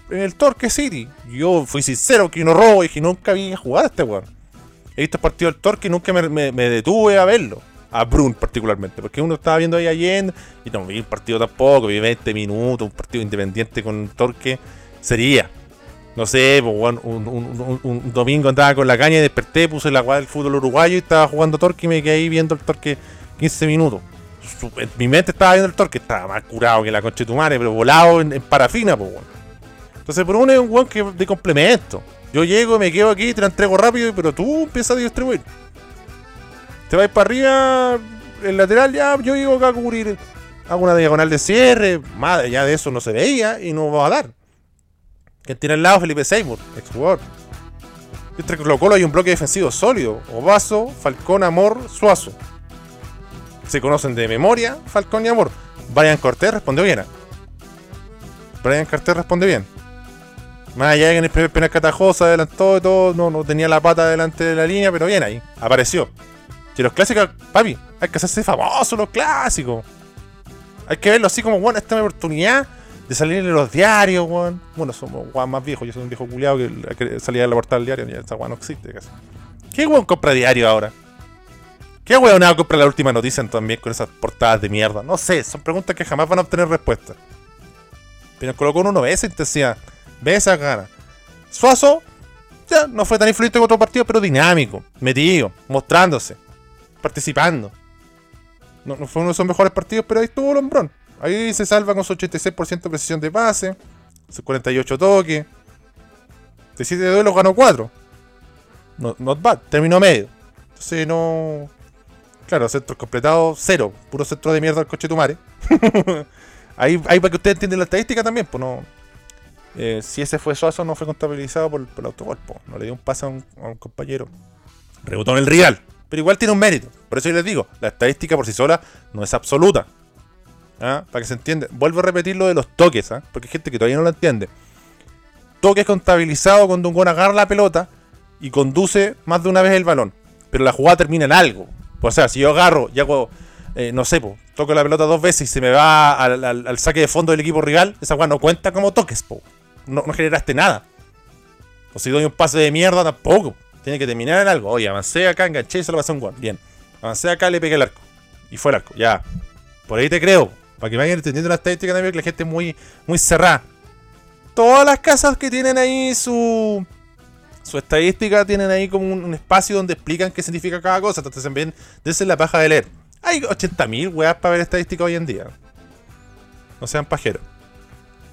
en el Torque City. Yo fui sincero que no robo y que nunca vi jugar a este weón. He visto partidos del Torque y nunca me, detuve a verlo. A Brun particularmente. Porque uno estaba viendo ahí ayer y no vi el partido tampoco. Vi 20 minutos, un partido independiente con Torque. Sería. No sé, pues, un, domingo andaba con la caña y desperté, puse la guada del fútbol uruguayo y estaba jugando Torque y me quedé ahí viendo el Torque 15 minutos. Mi mente estaba viendo el Torque, estaba más curado que la concha de tu madre, pero volado en, parafina, pues. Entonces, por uno es un weón que de complemento. Yo llego, me quedo aquí, te la entrego rápido, pero tú empiezas a distribuir. Te vas para arriba, el lateral, ya, yo llego acá a cubrir. Hago una diagonal de cierre, madre, ya de eso no se veía y no va a dar. Quien tiene al lado Felipe Seymour, ex jugador. Entre Colo Colo hay un bloque defensivo sólido. Ovaso, Falcón, Amor, Suazo. Se conocen de memoria Falcón y Amor. Brian Cortés respondió bien. Brian Cortés responde bien. Más allá de en el primer penal catajó, se adelantó y todo, no, no tenía la pata delante de la línea, pero bien ahí, apareció. Y los clásicos, papi, hay que hacerse famosos los clásicos. Hay que verlo así como, bueno, esta es mi oportunidad de salir en los diarios, weón. Bueno, somos weón más viejos, yo soy un viejo culiado que, salía en la portada del diario, ya esa weón no existe casi. ¿Qué weón compra diario ahora? ¿Qué weón nada compra la última noticia también con esas portadas de mierda? No sé, son preguntas que jamás van a obtener respuesta. Pero colocó uno ve esa intensidad, ve esa gana. Suazo, ya, no fue tan influyente como otro partido, pero dinámico, metido, mostrándose, participando. No, no fue uno de sus mejores partidos, pero ahí estuvo el hombrón. Ahí se salva con su 86% de precisión de pase, sus 48 toques. De 7 duelos ganó 4. No, not bad, terminó medio. Entonces no. Claro, centros completados, cero. Puro centro de mierda al coche Tumare. ahí, ahí para que ustedes entiendan la estadística también, pues no. Eh, si ese fue Suazo, no fue contabilizado por, el autogol, po. No le dio un pase a un, un compañero. Rebotó en el rival. Pero igual tiene un mérito. Por eso yo les digo, la estadística por sí sola no es absoluta. ¿Ah? Para que se entienda. Vuelvo a repetir lo de los toques, ¿ah? porque hay gente que todavía no lo entiende. Toques contabilizado cuando un gol agarra la pelota y conduce más de una vez el balón. Pero la jugada termina en algo. O sea, si yo agarro y hago, eh, no sé, toco la pelota dos veces y se me va al, al- al saque de fondo del equipo rival, esa jugada no cuenta como toques, po. No, generaste nada. O si doy un pase de mierda, tampoco. Tiene que terminar en algo. Oye, avancé acá, enganché y se lo pasé un gol. Bien. Avancé acá, le pegué el arco. Y fue el arco. Ya. Por ahí te creo. Para que vayan entendiendo la estadística también, que la gente es muy, muy cerrada. Todas las casas que tienen ahí su, su estadística tienen ahí como un, un espacio donde explican qué significa cada cosa. Entonces también dense la paja de leer. Hay 80.000 weas para ver estadística hoy en día. No sean pajeros.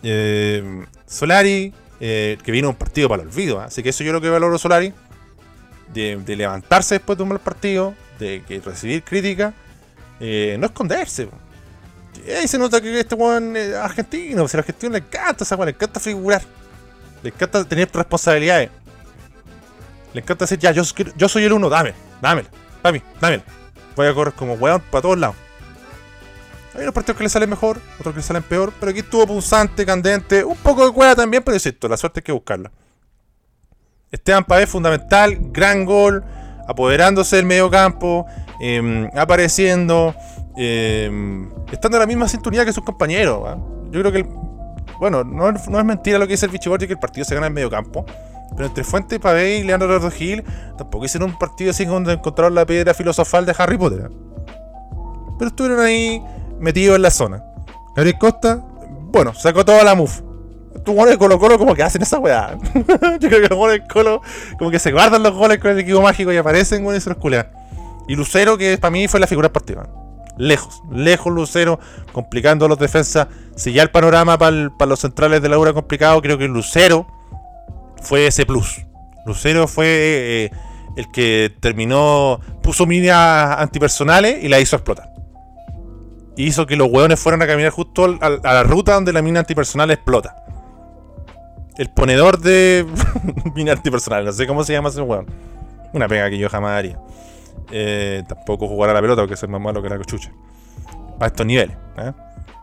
Eh, Solari, eh, que vino un partido para el olvido. ¿ah? Así que eso yo lo que valoro Solari. De, de levantarse después de un mal partido, de que recibir crítica, eh, no esconderse. Y se nota que este weón es argentino, si al argentino le encanta esa weón, le encanta figurar, le encanta tener responsabilidades, le encanta decir, ya, yo, yo soy el uno, dame, dame, papi, dame. Voy a correr como weón para todos lados. Hay unos partidos que le salen mejor, otros que le salen peor, pero aquí estuvo punzante, candente, un poco de cueva también, pero insisto, la suerte hay que buscarla. Esteban Pavé fundamental, gran gol, apoderándose del medio campo, em, apareciendo, em, estando en la misma sintonía que sus compañeros. ¿ah? Yo creo que, el- bueno, no, es- es mentira lo que dice el Bichibordi que el partido se gana en medio campo, pero entre Fuente, Pavé y Leandro Eduardo Gil tampoco hicieron un partido así donde encontraron la piedra filosofal de Harry Potter. ¿ah? Pero estuvieron ahí metidos en la zona. Gabriel Costa, bueno, sacó toda la move. Estos goles Colo Colo como que hacen esa weá. Yo creo que los goles de Colo como que se guardan los goles con el equipo mágico y aparecen, weón, y se los culean. Y Lucero, que para mí fue la figura del partido. Lejos, lejos Lucero, complicando a los defensas. Si ya el panorama para los centrales de la U era complicado, creo que Lucero fue ese plus. Lucero fue eh, el que terminó, puso minas antipersonales y la hizo explotar. Y hizo que los hueones fueran a caminar justo a la ruta donde la mina antipersonal explota. El ponedor de mina antipersonal, no sé cómo se llama ese hueón. Una pega que yo jamás haría. Eh, tampoco jugar a la pelota porque es más malo que la cochucha. A estos niveles. ¿eh?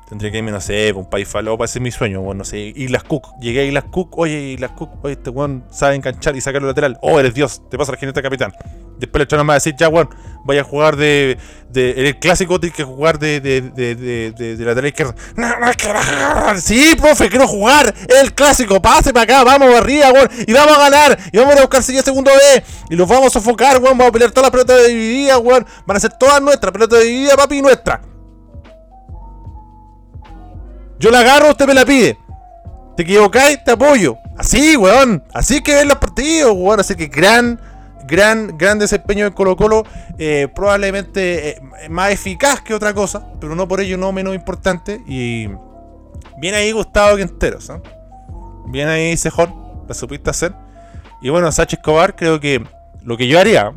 Tendría que irme, no sé, pa' un país falopa, ese es mi sueño, bueno, no sé. Islas Cook. Llegué a Islas Cook, oye, Islas Cook, oye, este weón sabe enganchar y sacar el lateral. Oh, eres Dios, te pasa la jineta capitán. Después entrenador me va a decir, ya, weón, vaya a jugar de, de. en el clásico tienes que jugar de, de, de, de, de, de lateral jugar. Sí, profe, quiero jugar. El clásico, pase para acá, vamos arriba, weón. Y vamos a ganar. Y vamos a buscar seguir segundo B. Y los vamos a sofocar, weón. Vamos a pelear todas las pelotas divididas, weón. Van a ser todas nuestras, pelotas divididas, papi, nuestra. Yo la agarro, usted me la pide. Te equivocáis, te apoyo. Así, weón. Así que ven los partidos, weón. Así que gran, gran, gran desempeño de Colo Colo. eh, probablemente eh, más eficaz que otra cosa, pero no por ello no menos importante. Y viene ahí Gustavo Quinteros. ¿eh? Viene ahí Cejón, la supiste hacer. Y bueno, Sánchez Escobar, creo que lo que yo haría.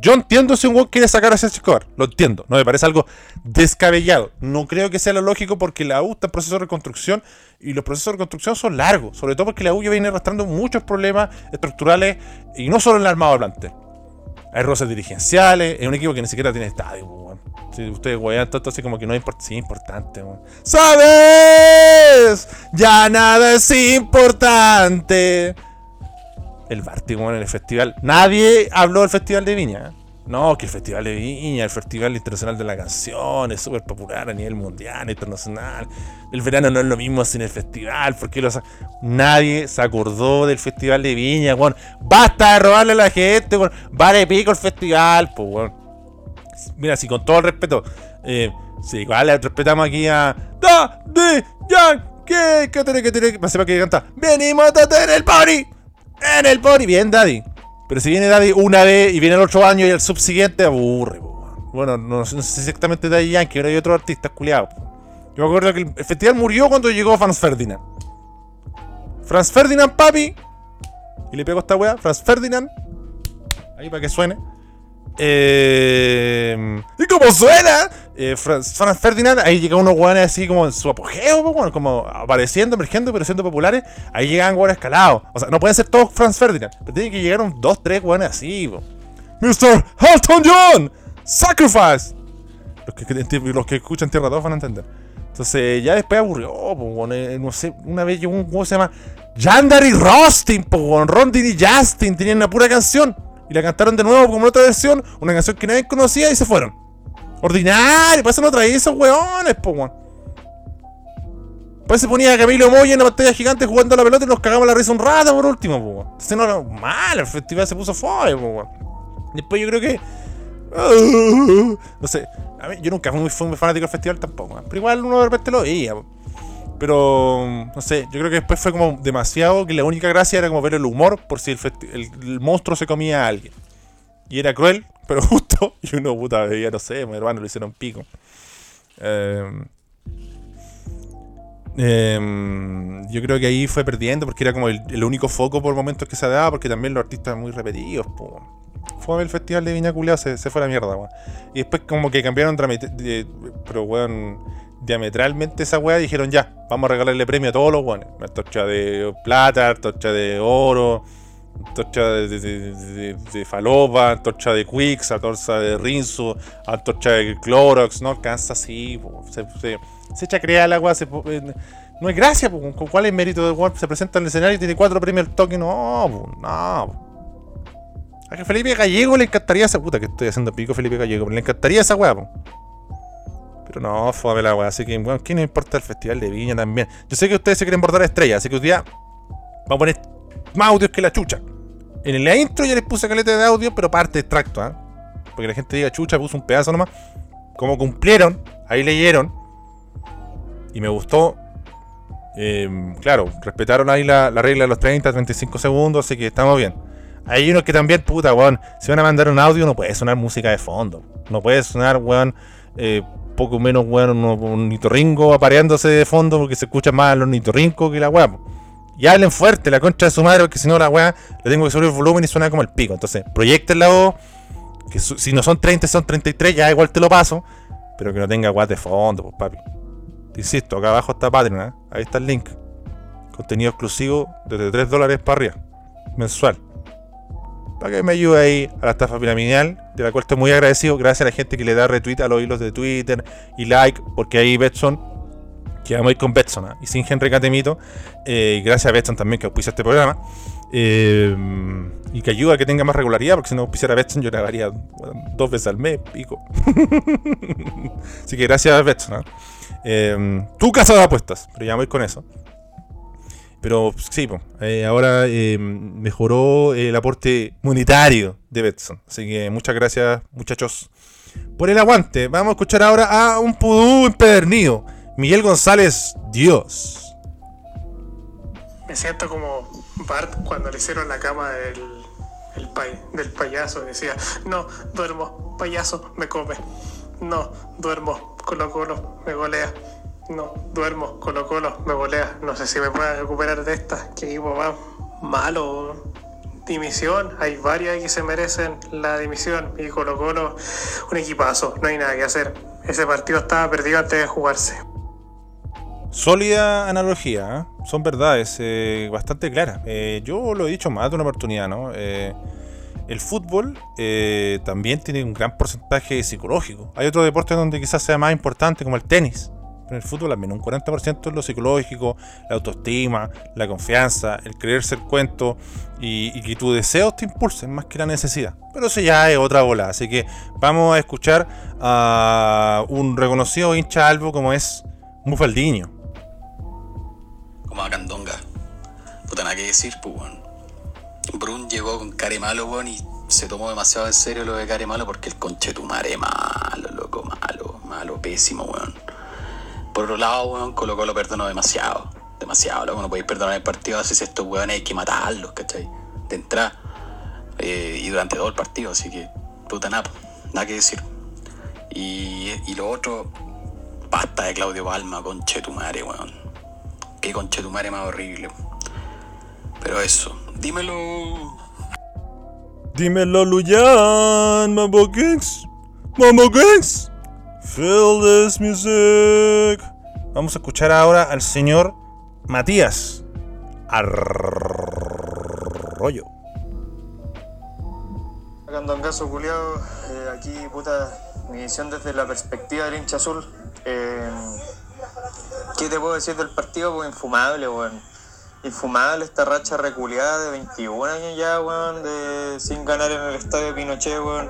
Yo entiendo si un weón quiere sacar a Escobar. Lo entiendo. No me parece algo descabellado. No creo que sea lo lógico porque la U está en proceso de reconstrucción y los procesos de reconstrucción son largos. Sobre todo porque la U ya viene arrastrando muchos problemas estructurales y no solo en el armado del plantel. Hay roces dirigenciales, es un equipo que ni siquiera tiene estadio, po, weón. Si ustedes wean tanto así como que no es importante, sí, importante. ¿Sabes? Ya nada es importante. El Vártigo en el festival. Nadie habló del festival de Viña. No, que el festival de Viña, el festival internacional de la canción, es súper popular a nivel mundial, internacional. El verano no es lo mismo sin el festival. ¿Por qué lo sa- Nadie se acordó del festival de Viña, weón. Basta de robarle a la gente, weón. Vale pico el festival, pues, weón. Mira, si con todo el respeto, eh, si igual le respetamos aquí a. ¡Da! ¡De! ¡Ya! ¿Qué? ¿Qué tiene que tiene sepa que canta. ¡Venimos a tener el party! ¡En el party! Bien, Daddy. Pero si viene Daddy una vez y viene el otro año y el subsiguiente, aburre, po. Bueno, no, sé exactamente Daddy Yankee, pero hay otros artistas culiados. Yo me acuerdo que el, festival murió cuando llegó Franz Ferdinand. Franz Ferdinand, papi. Y le pego esta weá, Franz Ferdinand. Ahí para que suene. Eh, ¿Y cómo suena? Eh, Franz, Ferdinand, ahí llegan unos weones así como en su apogeo, po, weón, como apareciendo, emergiendo, pero siendo populares. Ahí llegan weones escalados. O sea, no pueden ser todos Franz Ferdinand, pero tienen que llegar un dos, tres weones así. Mr. Halton John, Sacrifice. Los que, los que escuchan Tierra 2 van a entender. Entonces, ya después aburrió, weón, eh, no sé, una vez llegó un juego que se llama Yandari Rostin, po, weón, Rondin y Justin, tenían una pura canción. Y la cantaron de nuevo como en otra versión, una canción que nadie conocía y se fueron. Ordinario, para eso no traía esos weones, po, weón. Pues se ponía a Camilo Moya en la pantalla gigante jugando a la pelota y nos cagamos la risa un rato por último, po, weón. Entonces no era mal, el festival se puso fue, po, weón. Después yo creo que. No sé, a mí, yo nunca fui muy, fanático del festival tampoco, weón. pero igual uno de repente lo veía. po. Pero, no sé, yo creo que después fue como demasiado que la única gracia era como ver el humor por si el- el monstruo se comía a alguien. Y era cruel, pero justo. Y uno, puta, veía, no sé, mi hermano lo hicieron pico. Eh, eh, yo creo que ahí fue perdiendo porque era como el, único foco por momentos que se daba, porque también los artistas muy repetidos, po. Fue el festival de Viña se, fue a la mierda, weón. Y después como que cambiaron de- pero weón, diametralmente esa weá dijeron ya, vamos a regalarle premio a todos los weones. Antorcha de plata, antorcha de oro, antorcha de, de, de- de- falopa, antorcha de Quicks, antorcha de Rinzo, antorcha de Clorox, no alcanza así, se, se, se echa a crear el agua, se, no es gracia. ¿con cuál es mérito de weón? Se presenta en el escenario y tiene cuatro premios al toque, no, no. A que Felipe Gallego le encantaría esa puta que estoy haciendo pico Felipe Gallego, le encantaría esa weá. Pero no, fue la weá, así que, bueno, ¿qué importa el festival de Viña también? Yo sé que ustedes se quieren bordar estrellas, así que hoy día vamos a poner más audios que la chucha. En la intro ya les puse caleta de audio, pero parte de extracto, ¿ah? Porque la gente diga chucha, puso un pedazo nomás. Como cumplieron, ahí leyeron. Y me gustó. Eh, claro, respetaron ahí la, la regla de los 30, 35 segundos, así que estamos bien. Hay unos que también, puta, weón, si van a mandar un audio no puede sonar música de fondo. No puede sonar, weón, eh, poco menos, weón, un, un nitorringo apareándose de fondo porque se escuchan más los nitorrincos que la weá. Y hablen fuerte, la concha de su madre, porque si no la weá le tengo que subir el volumen y suena como el pico. Entonces, proyecten la voz, que si no son 30, son 33, ya igual te lo paso, pero que no tenga weá de fondo, pues papi. Te insisto, acá abajo está Patreon, ¿eh? ahí está el link. Contenido exclusivo desde 3 dólares para arriba, mensual. Para que me ayude ahí a la estafa piramidal, de la cual estoy muy agradecido. Gracias a la gente que le da retweet a los hilos de Twitter y like, porque ahí Betson, que vamos a ir con Betson ¿ah? y sin Henry Catemito. eh, gracias a Betson también que auspicia este programa. Eh, y que ayuda a que tenga más regularidad, porque si no auspiciara Betson yo grabaría bueno, dos veces al mes, pico. Así que gracias Betson. ¿ah? Eh, tu casa de apuestas, pero ya voy con eso. Pero sí, po, eh, ahora mejoró el aporte monetario de Betson. Así que muchas gracias, muchachos, por el aguante. Vamos a escuchar ahora a un pudú empedernido. Miguel González, Dios. Me siento como Bart cuando le hicieron la cama del, el pay- del payaso. Decía, no, duermo, payaso, me come. No, duermo, Colo Colo, me golea. No, duermo, Colo Colo, me golea. No sé si me puedo recuperar de esta. Que equipo más malo. Dimisión, hay varias que se merecen la dimisión. Y Colo Colo, un equipazo, no hay nada que hacer. Ese partido estaba perdido antes de jugarse. Sólida analogía, ¿eh? son verdades eh, bastante claras. Eh, yo lo he dicho más de una oportunidad, ¿no? El fútbol también tiene un gran porcentaje psicológico. Hay otros deportes donde quizás sea más importante, como el tenis. Pero en el fútbol al menos un 40% es lo psicológico, la autoestima, la confianza, el creerse el cuento y, y que tus deseos te impulsen más que la necesidad. Pero eso ya es otra bola. Así que vamos a escuchar a un reconocido hincha albo como es Mufaldiño. Como a Candonga. Puta, nada que decir, pues, weón. Brun llegó con care malo, weón, y se tomó demasiado en serio lo de care malo porque el conchetumare malo, loco, malo, malo, pésimo, weón. Por otro lado, weón, Colo Colo perdonó demasiado, demasiado, loco, no podéis perdonar el partido, así estos weones hay que matarlos, ¿cachai? De entrada. Eh, y durante todo el partido, así que, puta, nada, nada que decir. Y, y lo otro, basta de Claudio Palma, conchetumare, weón. Qué conchetumare más horrible. Pero eso, dímelo. Dímelo, Luyan, Mambo Kings. Mambo Kings. Feel this music. Vamos a escuchar ahora al señor Matías Arroyo. Candongazo culiado, eh, aquí puta, mi visión desde la perspectiva del hincha azul. Eh, ¿Qué te puedo decir del partido? Pues infumable, weón. Infumable esta racha reculeada de 21 años ya, weón, de, sin ganar en el estadio Pinochet, weón.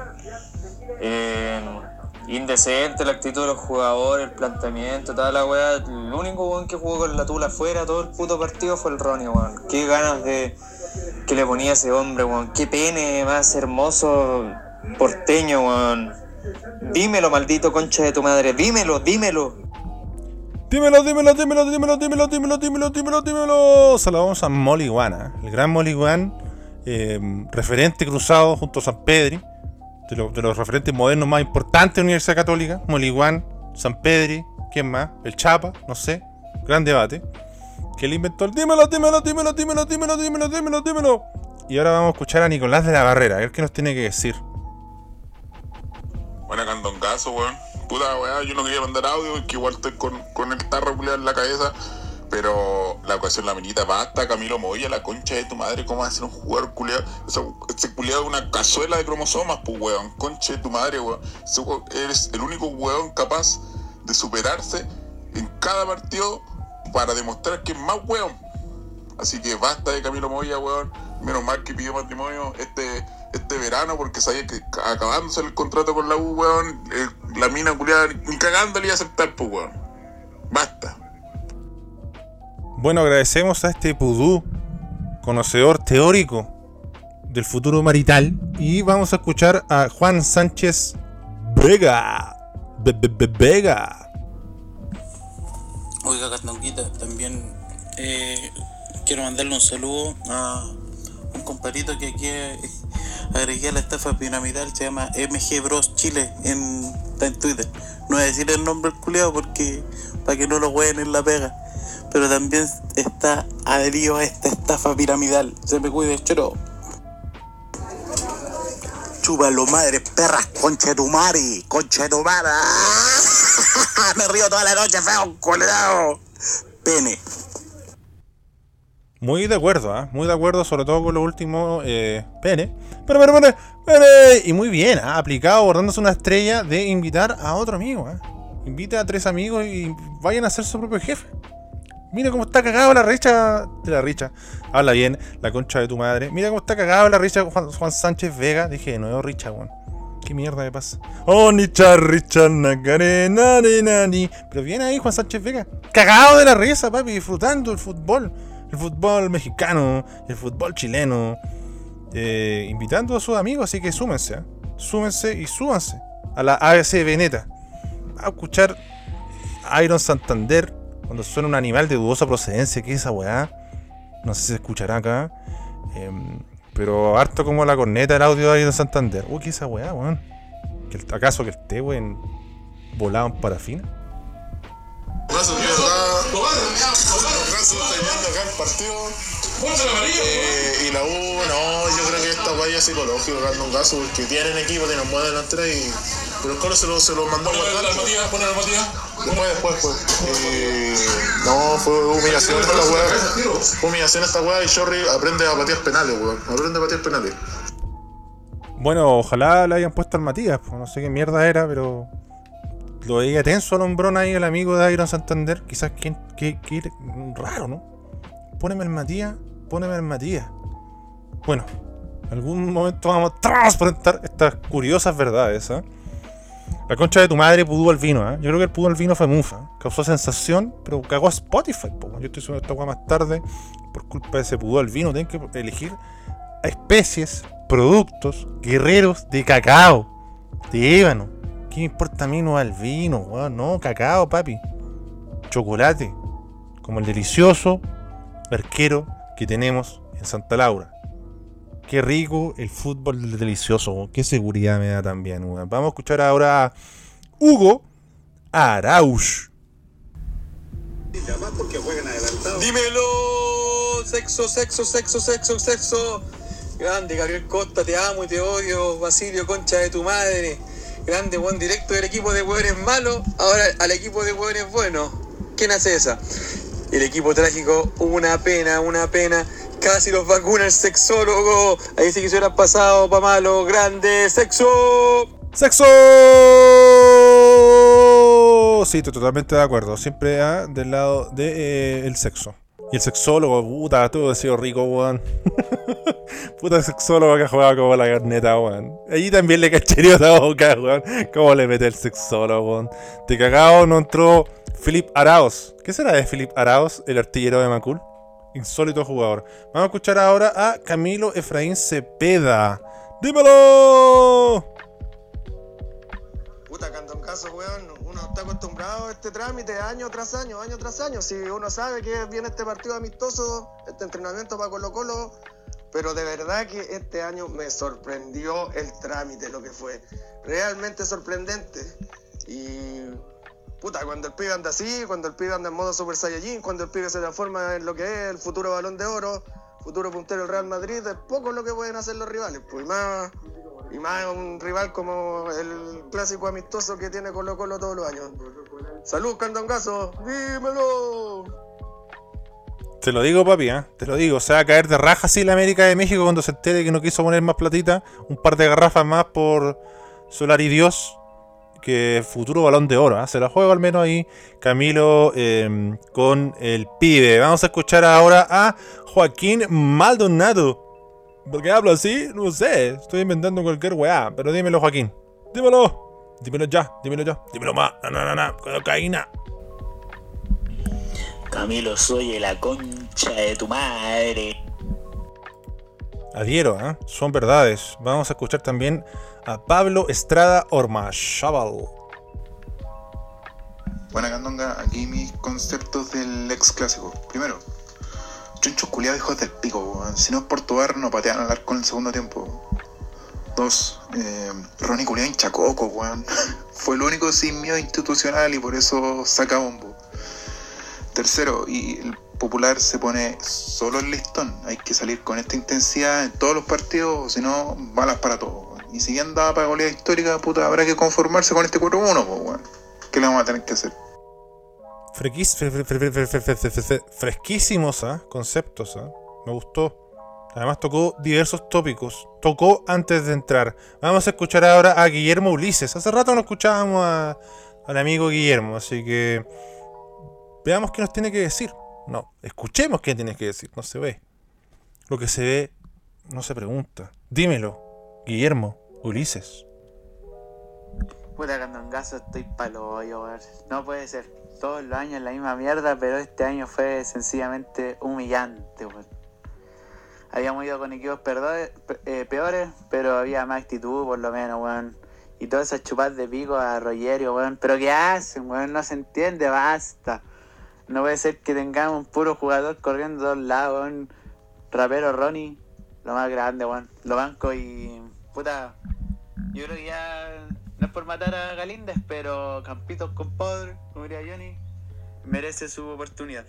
Eh, indecente la actitud de los jugadores, el planteamiento, toda la weá. El único weón que jugó con la tula afuera todo el puto partido fue el Ronnie, weón. Qué ganas de que le ponía ese hombre, weón. Qué pene más hermoso porteño, weón. Dímelo, maldito concha de tu madre. Dímelo, dímelo. Dímelo, dímelo, dímelo, dímelo, dímelo, dímelo, dímelo, dímelo, dímelo. Saludamos a Molly Guana, el gran Molly eh, referente cruzado junto a San Pedri, de, los- referentes modernos más importantes de la Universidad Católica. Molly San Pedri, ¿quién más? El Chapa, no sé. Gran debate. Que él inventó el dímelo, dímelo, dímelo, dímelo, dímelo, dímelo, dímelo, dímelo. Y ahora vamos a escuchar a Nicolás de la Barrera, a ver qué nos tiene que decir. Buena candongazo, weón. Puta weá, yo no quería mandar audio porque igual estoy con, con el tarro culiado en la cabeza. Pero la ocasión, la minita basta, Camilo Moya, la concha de tu madre, ¿cómo va a un jugador culiado? O ese culiado es una cazuela de cromosomas, pues weón. Concha de tu madre, weón- Eres el único weón capaz de superarse en cada partido para demostrar que es más weón. Así que basta de Camilo Moya, weón. Menos mal que pidió matrimonio este, este verano porque sabía que ca- acabándose el contrato con la U, weón, eh, la mina culiada ni cagando le iba a aceptar, pues, weón. Basta. Bueno, agradecemos a este pudú, conocedor teórico del futuro marital. Y vamos a escuchar a Juan Sánchez Vega. Be- be- be- Vega. Oiga, Candonguita, también eh, quiero mandarle un saludo a un compadrito que aquí agregué a la estafa piramidal, se llama MG Bros Chile, en, en Twitter. No voy a decir el nombre culiado porque para que no lo hueen en la pega. Pero también está adherido a esta estafa piramidal. Se me cuide, choro. Chúbalo, madre, perras, conchetumari, conchetumara. Me río toda la noche, feo, culiao. Pene. Muy de acuerdo, ¿ah? muy de acuerdo, sobre todo con lo último, eh, pene. Pero, pero, pero, pero, y muy bien, ¿ah? aplicado, abordándose una estrella de invitar a otro amigo. ¿ah? Invita a tres amigos y vayan a ser su propio jefe. Mira cómo está cagado la richa de la richa. Habla bien, la concha de tu madre. Mira cómo está cagado la richa Juan, Juan Sánchez Vega. Dije de nuevo richa, weón. ¿Qué mierda me pasa? Oh, ni nani. Pero viene ahí Juan Sánchez Vega. Cagado de la risa, papi, disfrutando el fútbol. El fútbol mexicano, el fútbol chileno. Eh, invitando a sus amigos, así que súmense, ¿eh? súmense y súbanse a la ABC Veneta. A escuchar Iron Santander cuando suena un animal de dudosa procedencia. ¿Qué es esa weá? No sé si se escuchará acá. Em, pero harto como la corneta el audio de Iron Santander. Uy, ¿qué es esa weá, weón? ¿Que el- ¿Acaso que esté, weón, volado en parafina? Que Eh, y la U, no, yo creo que esta guaya es psicológica, dando un caso, porque tienen equipo, tienen buena delantera y. Pero el Colo se lo, se lo mandó a guardar. Después, después, después. Eh, no, fue humillación esta weá. Fue humillación esta weá y Shorry aprende a patear penales, weón. Aprende a patear penales. Bueno, ojalá le hayan puesto al Matías. pues, No sé qué mierda era, pero. Lo veía tenso al hombrón ahí, el amigo de Iron Santander. Quizás que, que, que- raro, ¿no? Póneme el Matías, póneme el Matías. Bueno, en algún momento vamos a transparentar estas curiosas verdades, ¿ah? La concha de tu madre pudú al vino, ¿ah? Yo creo que el pudú al vino fue mufa. Causó sensación, pero cagó a Spotify, po. Yo estoy subiendo esta más tarde por culpa de ese pudú al vino. Tienen que elegir especies, productos, guerreros de cacao, de ébano. ¿Qué me importa a mí no al vino? No, cacao, papi. Chocolate. Como el delicioso arquero que tenemos en Santa Laura. Qué rico el fútbol del delicioso. Qué seguridad me da también. Vamos a escuchar ahora a Hugo Arauch. Dímelo, sexo, sexo, sexo, sexo, sexo. Grande, Gabriel Costa, te amo y te odio. Basilio, concha de tu madre. Grande, buen directo del equipo de hueones malos. Ahora al equipo de hueones buenos. ¿Quién hace esa? El equipo trágico, una pena, una pena. Casi los vacuna el sexólogo. Ahí sí que se hubieran pasado pa' malo. Grande, sexo. ¡Sexo! Sí, estoy totalmente de acuerdo. Siempre ah, del lado del de, eh, el sexo. Y el sexólogo, puta, todo ha sido rico, weón. puta sexólogo que jugaba como la carneta, weón. Allí también le cachería la boca, weón. ¿Cómo le mete el sexólogo, weón? De cagado no entró Philip Arauz. ¿Qué será de Philip Arauz, el artillero de Macul? Insólito jugador. Vamos a escuchar ahora a Camilo Efraín Cepeda. ¡Dímelo! Puta, Candoncaso, weón, está acostumbrado a este trámite año tras año, año tras año. Si uno sabe que viene este partido amistoso, este entrenamiento para Colo Colo, pero de verdad que este año me sorprendió el trámite, lo que fue. Realmente sorprendente. Y puta, cuando el pibe anda así, cuando el pibe anda en modo Super Saiyajin, cuando el pibe se transforma en lo que es el futuro balón de oro, futuro puntero del Real Madrid, es poco lo que pueden hacer los rivales. Pues y más, más un rival como el clásico amistoso que tiene Colo Colo todos los años. Salud, Candongazo, dímelo. Te lo digo, papi, ¿eh? te lo digo. Se va a caer de raja así la América de México cuando se entere que no quiso poner más platita. Un par de garrafas más por Solar y Dios. Que futuro balón de oro. ¿eh? Se la juego al menos ahí Camilo eh, con el pibe. Vamos a escuchar ahora a Joaquín Maldonado. ¿Por qué hablo así? No sé. Estoy inventando cualquier weá. Pero dímelo, Joaquín. Dímelo. Dímelo ya. Dímelo ya. Dímelo más. No, no, no, no. Cocaína. Camilo, soy la concha de tu madre. Adhiero, ¿eh? son verdades. Vamos a escuchar también a Pablo Estrada Ormazábal. Buena candonga, aquí mis conceptos del ex clásico. Primero, chunchos culiados hijos del pico. Si no es por tu no patean al arco en el segundo tiempo. Dos, eh, Ronnie culiado hinchacoco, weón. Fue el único sin miedo institucional y por eso saca bombo. Tercero, y el popular se pone solo el listón. Hay que salir con esta intensidad en todos los partidos, o si no, balas para todos. Y si anda para goleada histórica, puta, habrá que conformarse con este 4-1, pues, weón. ¿Qué le vamos a tener que hacer? Fre, fresquísimos ¿eh? conceptos, ¿eh? me gustó. Además tocó diversos tópicos, tocó antes de entrar. Vamos a escuchar ahora a Guillermo Ulises. Hace rato no escuchábamos al amigo Guillermo, así que veamos qué nos tiene que decir. No, escuchemos qué tienes que decir, no se ve. Lo que se ve no se pregunta. Dímelo, Guillermo, Ulises. Puta candongazo, estoy palo hoyo. No puede ser. Todos los años la misma mierda, pero este año fue sencillamente humillante, weón. Habíamos ido con equipos eh, peores, pero había más actitud por lo menos, weón. Y todas esas chupadas de pico a Rogerio, weón. Pero ¿qué hacen, weón? No se entiende, basta. No puede ser que tengamos un puro jugador corriendo de todos lados, weón. Rapero Ronnie, lo más grande, weón. Lo banco y. Puta. Yo creo que ya. No es por matar a Galíndez, pero Campitos con Podre, como diría Johnny, merece su oportunidad.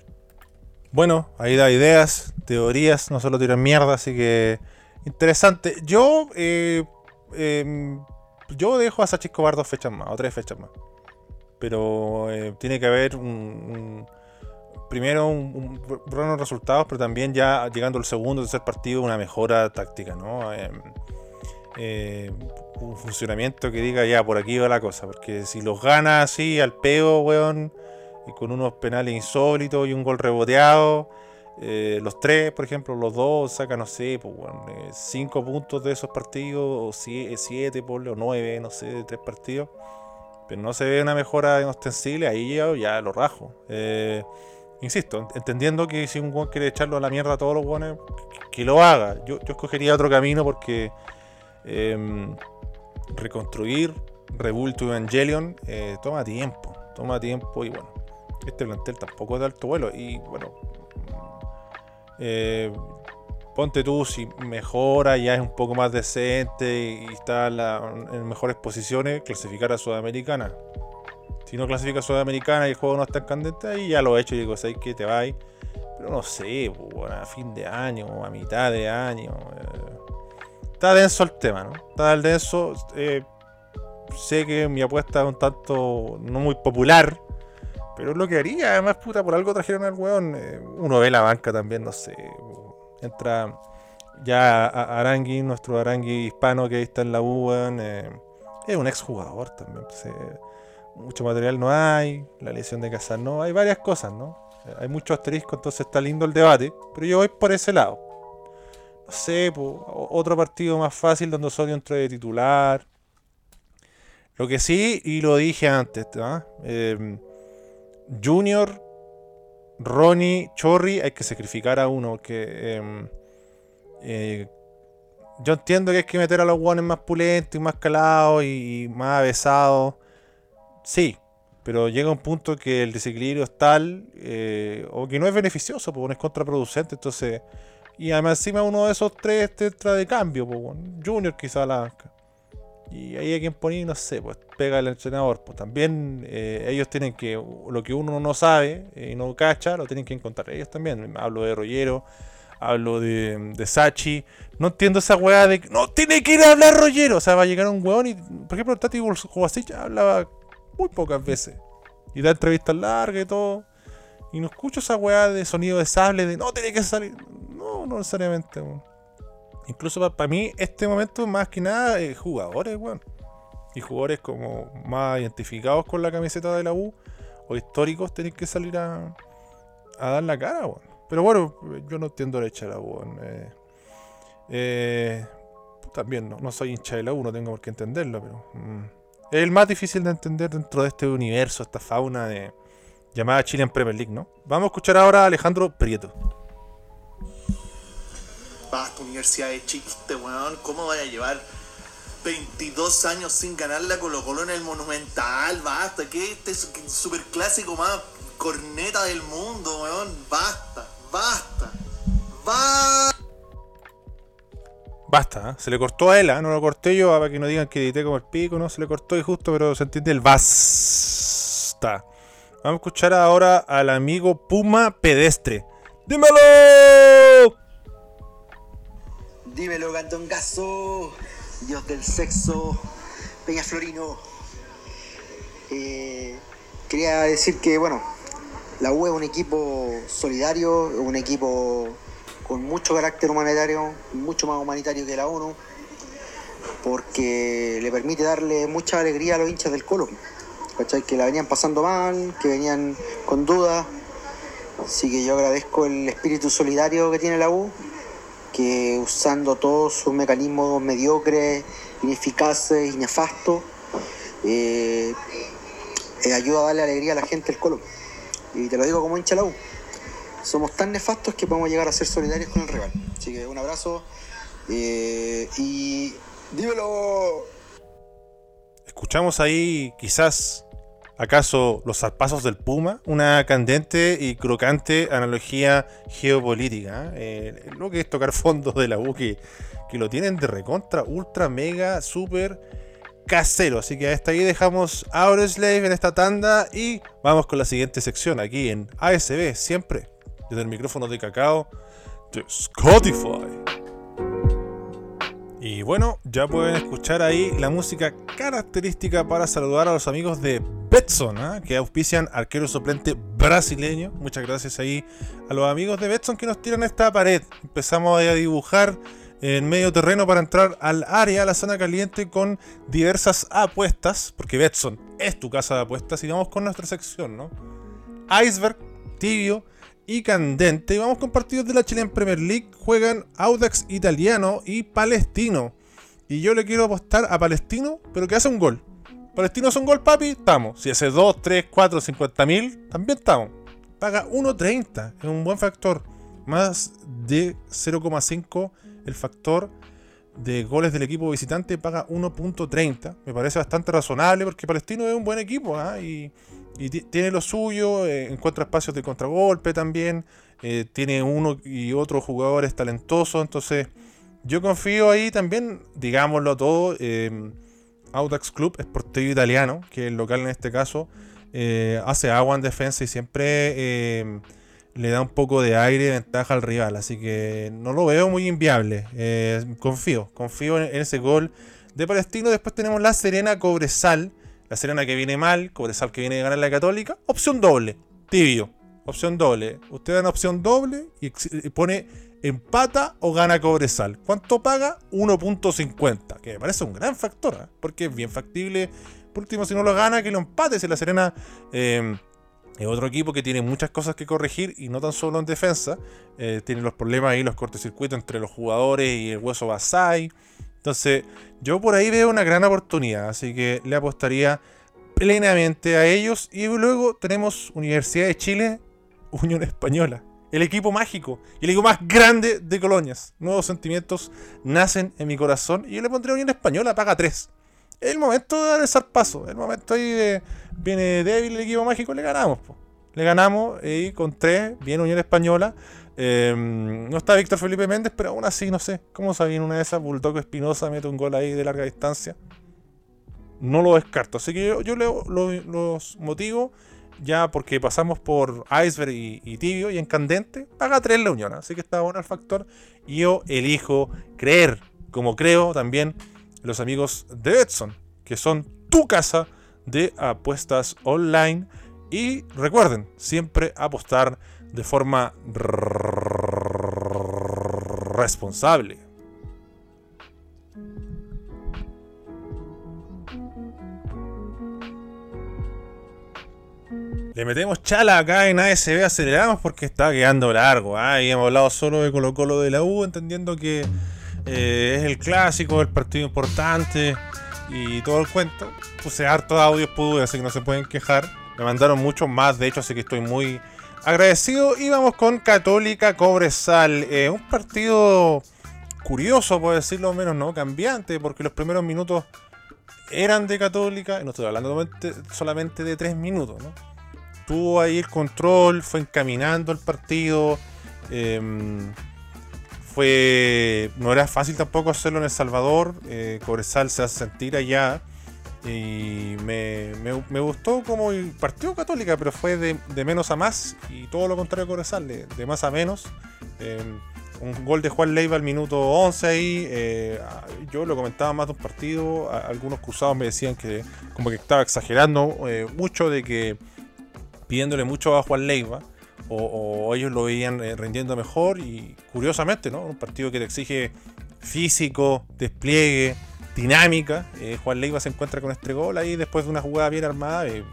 Bueno, ahí da ideas, teorías, no solo tiran mierda, así que interesante. Yo, eh, em, yo dejo a Sachi Escobar dos fechas más, o tres fechas más. Pero eh, tiene que haber un, un- primero un, buenos resultados, pero también ya llegando al segundo tercer partido una mejora táctica, ¿no? Em, eh, un funcionamiento que diga ya por aquí va la cosa, porque si los gana así al peo, weón, y con unos penales insólitos y un gol reboteado. eh, los tres, por ejemplo, los dos sacan, no sé, pues, eh, cinco puntos de esos partidos, o sie- siete, ponle, o nueve, no sé, de tres partidos. Pero no se ve una mejora en ostensible, ahí ya, ya lo rajo. Eh, insisto, ent- entendiendo que si un guan quiere echarlo a la mierda a todos los guanes, que, lo haga. Yo, yo escogería otro camino porque em, reconstruir Rebuild Evangelion eh, toma tiempo, toma tiempo y bueno, este plantel tampoco es de alto vuelo y bueno, eh, ponte tú si mejora, ya es un poco más decente y está en mejores posiciones, clasificar a Sudamericana. Si no clasifica Sudamericana y el juego no está en candente, ahí ya lo he hecho y digo, ¿sabes qué te vais? Pero no sé, bueno, a fin de año, a mitad de año. eh, está denso el tema, ¿no? Está denso. eh, sé que mi apuesta es un tanto no muy popular, pero es lo que haría. Además, puta, por algo trajeron al weón. eh, uno ve la banca también, no sé. Entra ya Arangui, nuestro Arangui hispano que ahí está en la U, weón. es un exjugador también. pues, mucho material no hay, la lesión de Casar no, hay varias cosas, ¿no? Eh, Hay mucho asterisco, entonces está lindo el debate, pero yo voy por ese lado. No sé, otro partido más fácil donde Osorio entre de titular. Lo que sí, y lo dije antes, ¿ah? Eh, Junior, Ronnie, Chorri, hay que sacrificar a uno. Que, em, eh, yo entiendo que hay que meter a los guanes más pulentos y más calados y más avesados. Sí, pero llega un punto que el desequilibrio es tal eh, o que no es beneficioso, porque es contraproducente. Entonces, y además, encima uno de esos tres te entra de cambio, pues, Junior quizá a la. Y ahí hay quien pone, no sé, pues pega el entrenador. Pues también eh, ellos tienen que, lo que uno no sabe eh, y no cacha, lo tienen que encontrar ellos también. Hablo de Rollero, hablo de, de Sachi. No entiendo esa weá de no tiene que ir a hablar Rollero. O sea, va a llegar un weón y, por ejemplo, Tati Kovacic hablaba muy pocas veces. Y da entrevistas largas y todo. Y no escucho esa weá de sonido de sable de no tiene que salir. No, no necesariamente, weón. Incluso para mí, este momento, más que nada, eh, jugadores, weón. Y jugadores como más identificados con la camiseta de la U o históricos tienen que salir a, a dar la cara, weón. Pero bueno, yo no entiendo la hincha de la U. Eh, eh, también no, no soy hincha de la U, no tengo por qué entenderlo, pero. mm, es el más difícil de entender dentro de este universo, esta fauna de llamada Chile en Premier League, ¿no? Vamos a escuchar ahora a Alejandro Prieto. Basta, universidad de chiste, weón. ¿Cómo vaya a llevar 22 años sin ganar la Colo Colo en el Monumental? Basta, que este super clásico más corneta del mundo, weón. Basta, basta, basta. Basta, ¿eh? se le cortó a él, ¿eh? no lo corté yo para que no digan que edité como el pico, no se le cortó y justo, pero se entiende el basta. Vamos a escuchar ahora al amigo Puma Pedestre. ¡Dímelo! Dímelo, Gandongazo, Dios del sexo, Peña Florino. Eh, quería decir que, bueno, la U es un equipo solidario, un equipo con mucho carácter humanitario, mucho más humanitario que la ONU, porque le permite darle mucha alegría a los hinchas del Colo, ¿cachai? Que la venían pasando mal, que venían con dudas, Así que yo agradezco el espíritu solidario que tiene la U, que usando todos sus mecanismos mediocres, ineficaces y nefastos, eh, eh, ayuda a darle alegría a la gente del Colo. Y te lo digo como hincha la U. Somos tan nefastos que podemos llegar a ser solidarios con el rival. Así que un abrazo eh, y dímelo. Escuchamos ahí quizás acaso los zarpazos del Puma, una candente y crocante analogía geopolítica. ¿eh? lo que es tocar fondos de la U que, que lo tienen de recontra, ultra, mega, super casero. Así que hasta ahí dejamos Slave en esta tanda y vamos con la siguiente sección aquí en ASB, siempre desde el micrófono de cacao de Spotify. Y bueno, ya pueden escuchar ahí la música característica para saludar a los amigos de Betson, ¿ah? que auspician arquero suplente brasileño. Muchas gracias ahí a los amigos de Betson que nos tiran esta pared. Empezamos a dibujar en medio terreno para entrar al área, a la zona caliente, con diversas apuestas, porque Betson es tu casa de apuestas. Y vamos con nuestra sección, ¿no? Iceberg, tibio y candente. Vamos con partidos de la Chilean Premier League. Juegan Audax Italiano y Palestino. Y yo le quiero apostar a Palestino, pero que hace un gol. Palestino hace un gol, papi, estamos. Si hace 2, 3, 4, 50 mil, también estamos. Paga 1.30, es un buen factor. Más de 0,5 el factor de goles del equipo visitante paga 1.30. Me parece bastante razonable porque Palestino es un buen equipo ¿ah? y, tiene lo suyo, eh, encuentra espacios de contragolpe también, eh, tiene uno y otros jugadores talentosos, entonces yo confío ahí también, digámoslo todo, eh, Audax Club, Sportivo Italiano, que es el local en este caso, hace agua en defensa y siempre le da un poco de aire de ventaja al rival. Así que no lo veo muy inviable. Eh, confío, confío en, ese gol de Palestino. Después tenemos la Serena Cobresal. La Serena que viene mal, Cobresal que viene de ganar la Católica. Opción doble, tibio. Opción doble. Usted da una opción doble y, pone empata o gana Cobresal. ¿Cuánto paga? 1.50. Que me parece un gran factor, ¿eh? porque es bien factible. Por último, si no lo gana, que lo empate. Si la Serena. Eh, es otro equipo que tiene muchas cosas que corregir y no tan solo en defensa. Eh, tiene los problemas ahí, los cortocircuitos entre los jugadores y el hueso Basai. Entonces, yo por ahí veo una gran oportunidad. Así que le apostaría plenamente a ellos. Y luego tenemos Universidad de Chile, Unión Española. El equipo mágico y el equipo más grande de colonias. Nuevos sentimientos nacen en mi corazón. Y yo le pondré Unión Española, paga 3 el momento de dar el zarpazo. El momento ahí de. Viene débil el equipo mágico, le ganamos. Le ganamos y con tres, viene Unión Española. Em, no está Víctor Felipe Méndez, pero aún así, no sé. ¿Cómo sabía en una de esas? Bulldog Espinosa mete un gol ahí de larga distancia. No lo descarto. Así que yo, los motivo ya porque pasamos por Iceberg y, Tibio y en Candente, paga 3 la Unión. Así que está bueno el factor. Y yo elijo creer, como creo también los amigos de Edson, que son tu casa de apuestas online. Y recuerden, siempre apostar de forma responsable. Le metemos chala acá en ASB, aceleramos porque está quedando largo. ¿ah? Y hemos hablado solo de Colo Colo de la U, entendiendo que eh, es el clásico, el partido importante y todo el cuento. Puse harto de audios, pude, así que no se pueden quejar. Me mandaron muchos más, de hecho, así que estoy muy agradecido. Y vamos con Católica Cobresal. Eh, un partido curioso, por decirlo menos, ¿no? Cambiante, porque los primeros minutos eran de Católica, y no estoy hablando solamente de tres minutos, ¿no? Tuvo ahí el control, fue encaminando el partido. Eh, no era fácil tampoco hacerlo en El Salvador. Eh, Cobresal se hace sentir allá. Y me, me, gustó como el partido católica, pero fue de, menos a más. Y todo lo contrario a Cobresal, de, más a menos. Em, un gol de Juan Leiva al minuto 11 ahí. Eh, yo lo comentaba más de un partido. algunos cruzados me decían que como que estaba exagerando eh, mucho de que pidiéndole mucho a Juan Leiva o, ellos lo veían eh, rindiendo mejor y curiosamente, ¿no? Un partido que te exige físico, despliegue, dinámica. Eh, Juan Leiva se encuentra con este gol ahí después de una jugada bien armada. Eh,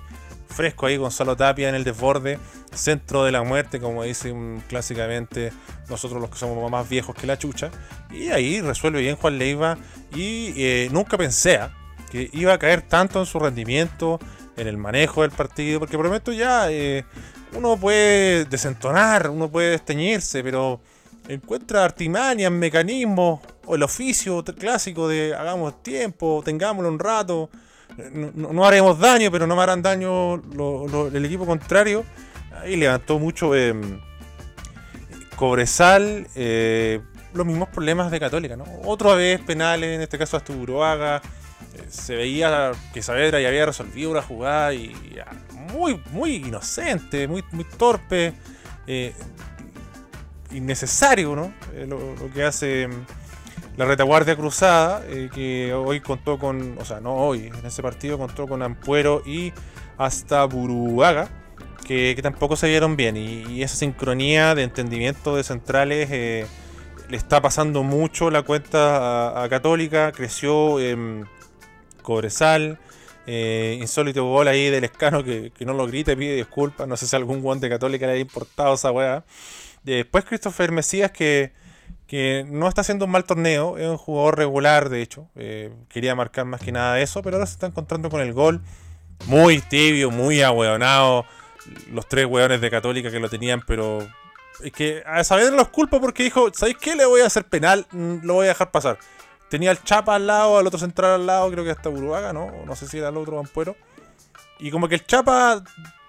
fresco ahí Gonzalo Tapia en el desborde, centro de la muerte, como dicen clásicamente nosotros los que somos más viejos que la chucha. Y ahí resuelve bien Juan Leiva y nunca pensé ah, que iba a caer tanto en su rendimiento, en el manejo del partido, porque prometo ya eh, uno puede desentonar, uno puede desteñirse, pero encuentra artimañas, mecanismos, o el oficio clásico de hagamos tiempo, tengámoslo un rato, no, haremos daño, pero no me harán daño lo- el equipo contrario. Ahí levantó mucho eh, Cobresal, eh, los mismos problemas de Católica, ¿no? Otra vez penales, en este caso eh, se veía que Saavedra ya había resolvido una jugada y ya, muy, muy inocente, muy, muy torpe. eh, innecesario, ¿no? Eh, lo, que hace mm, la retaguardia cruzada, eh, que hoy contó con, o sea, no hoy, en ese partido contó con Ampuero y hasta Buruaga, que, tampoco se vieron bien. Y, y esa sincronía de entendimiento de centrales eh, le está pasando mucho la cuenta a, a Católica, creció en Cobresal. eh, insólito gol ahí del escano que, que no lo grita pide disculpas. No sé si algún guante Católica le haya importado esa weá. Después Christopher Mesías que, que no está haciendo un mal torneo, es un jugador regular de hecho, eh, quería marcar más que nada eso, pero ahora se está encontrando con el gol muy tibio, muy ahueonado, los tres hueones de Católica que lo tenían, pero es que a Saavedra los culpa porque dijo, ¿sabéis qué? Le voy a hacer penal, mm, lo voy a dejar pasar. Tenía al Chapa al lado, al otro central al lado, creo que hasta Uruguaga, ¿no? No sé si era el otro Ampuero. Y como que el Chapa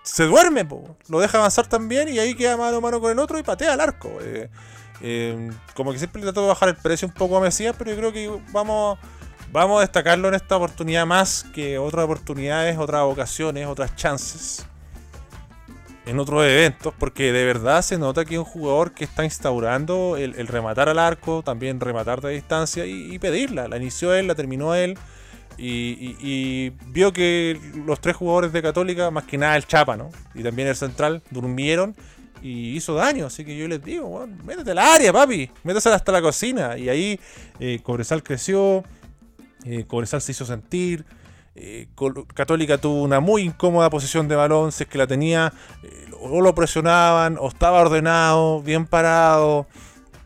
se duerme, lo deja avanzar también y ahí queda mano a mano con el otro y patea al arco. eh. Eh, como que siempre le trató de bajar el precio un poco a Mesías, pero yo creo que vamos, vamos a destacarlo en esta oportunidad más que otras oportunidades, otras ocasiones, otras chances en otros eventos, porque de verdad se nota que es un jugador que está instaurando el, rematar al arco, también rematar de distancia y, pedirla. La inició él, la terminó él. Y, vio que los tres jugadores de Católica, más que nada el Chapa, ¿no? Y también el central, durmieron y hizo daño. Así que yo les digo, weón, métete al área, papi. Métese hasta la cocina. Y ahí eh, Cobresal creció, eh, Cobresal se hizo sentir. Eh, Católica tuvo una muy incómoda posición de balón, si es que la tenía, eh, o lo presionaban, o estaba ordenado, bien parado,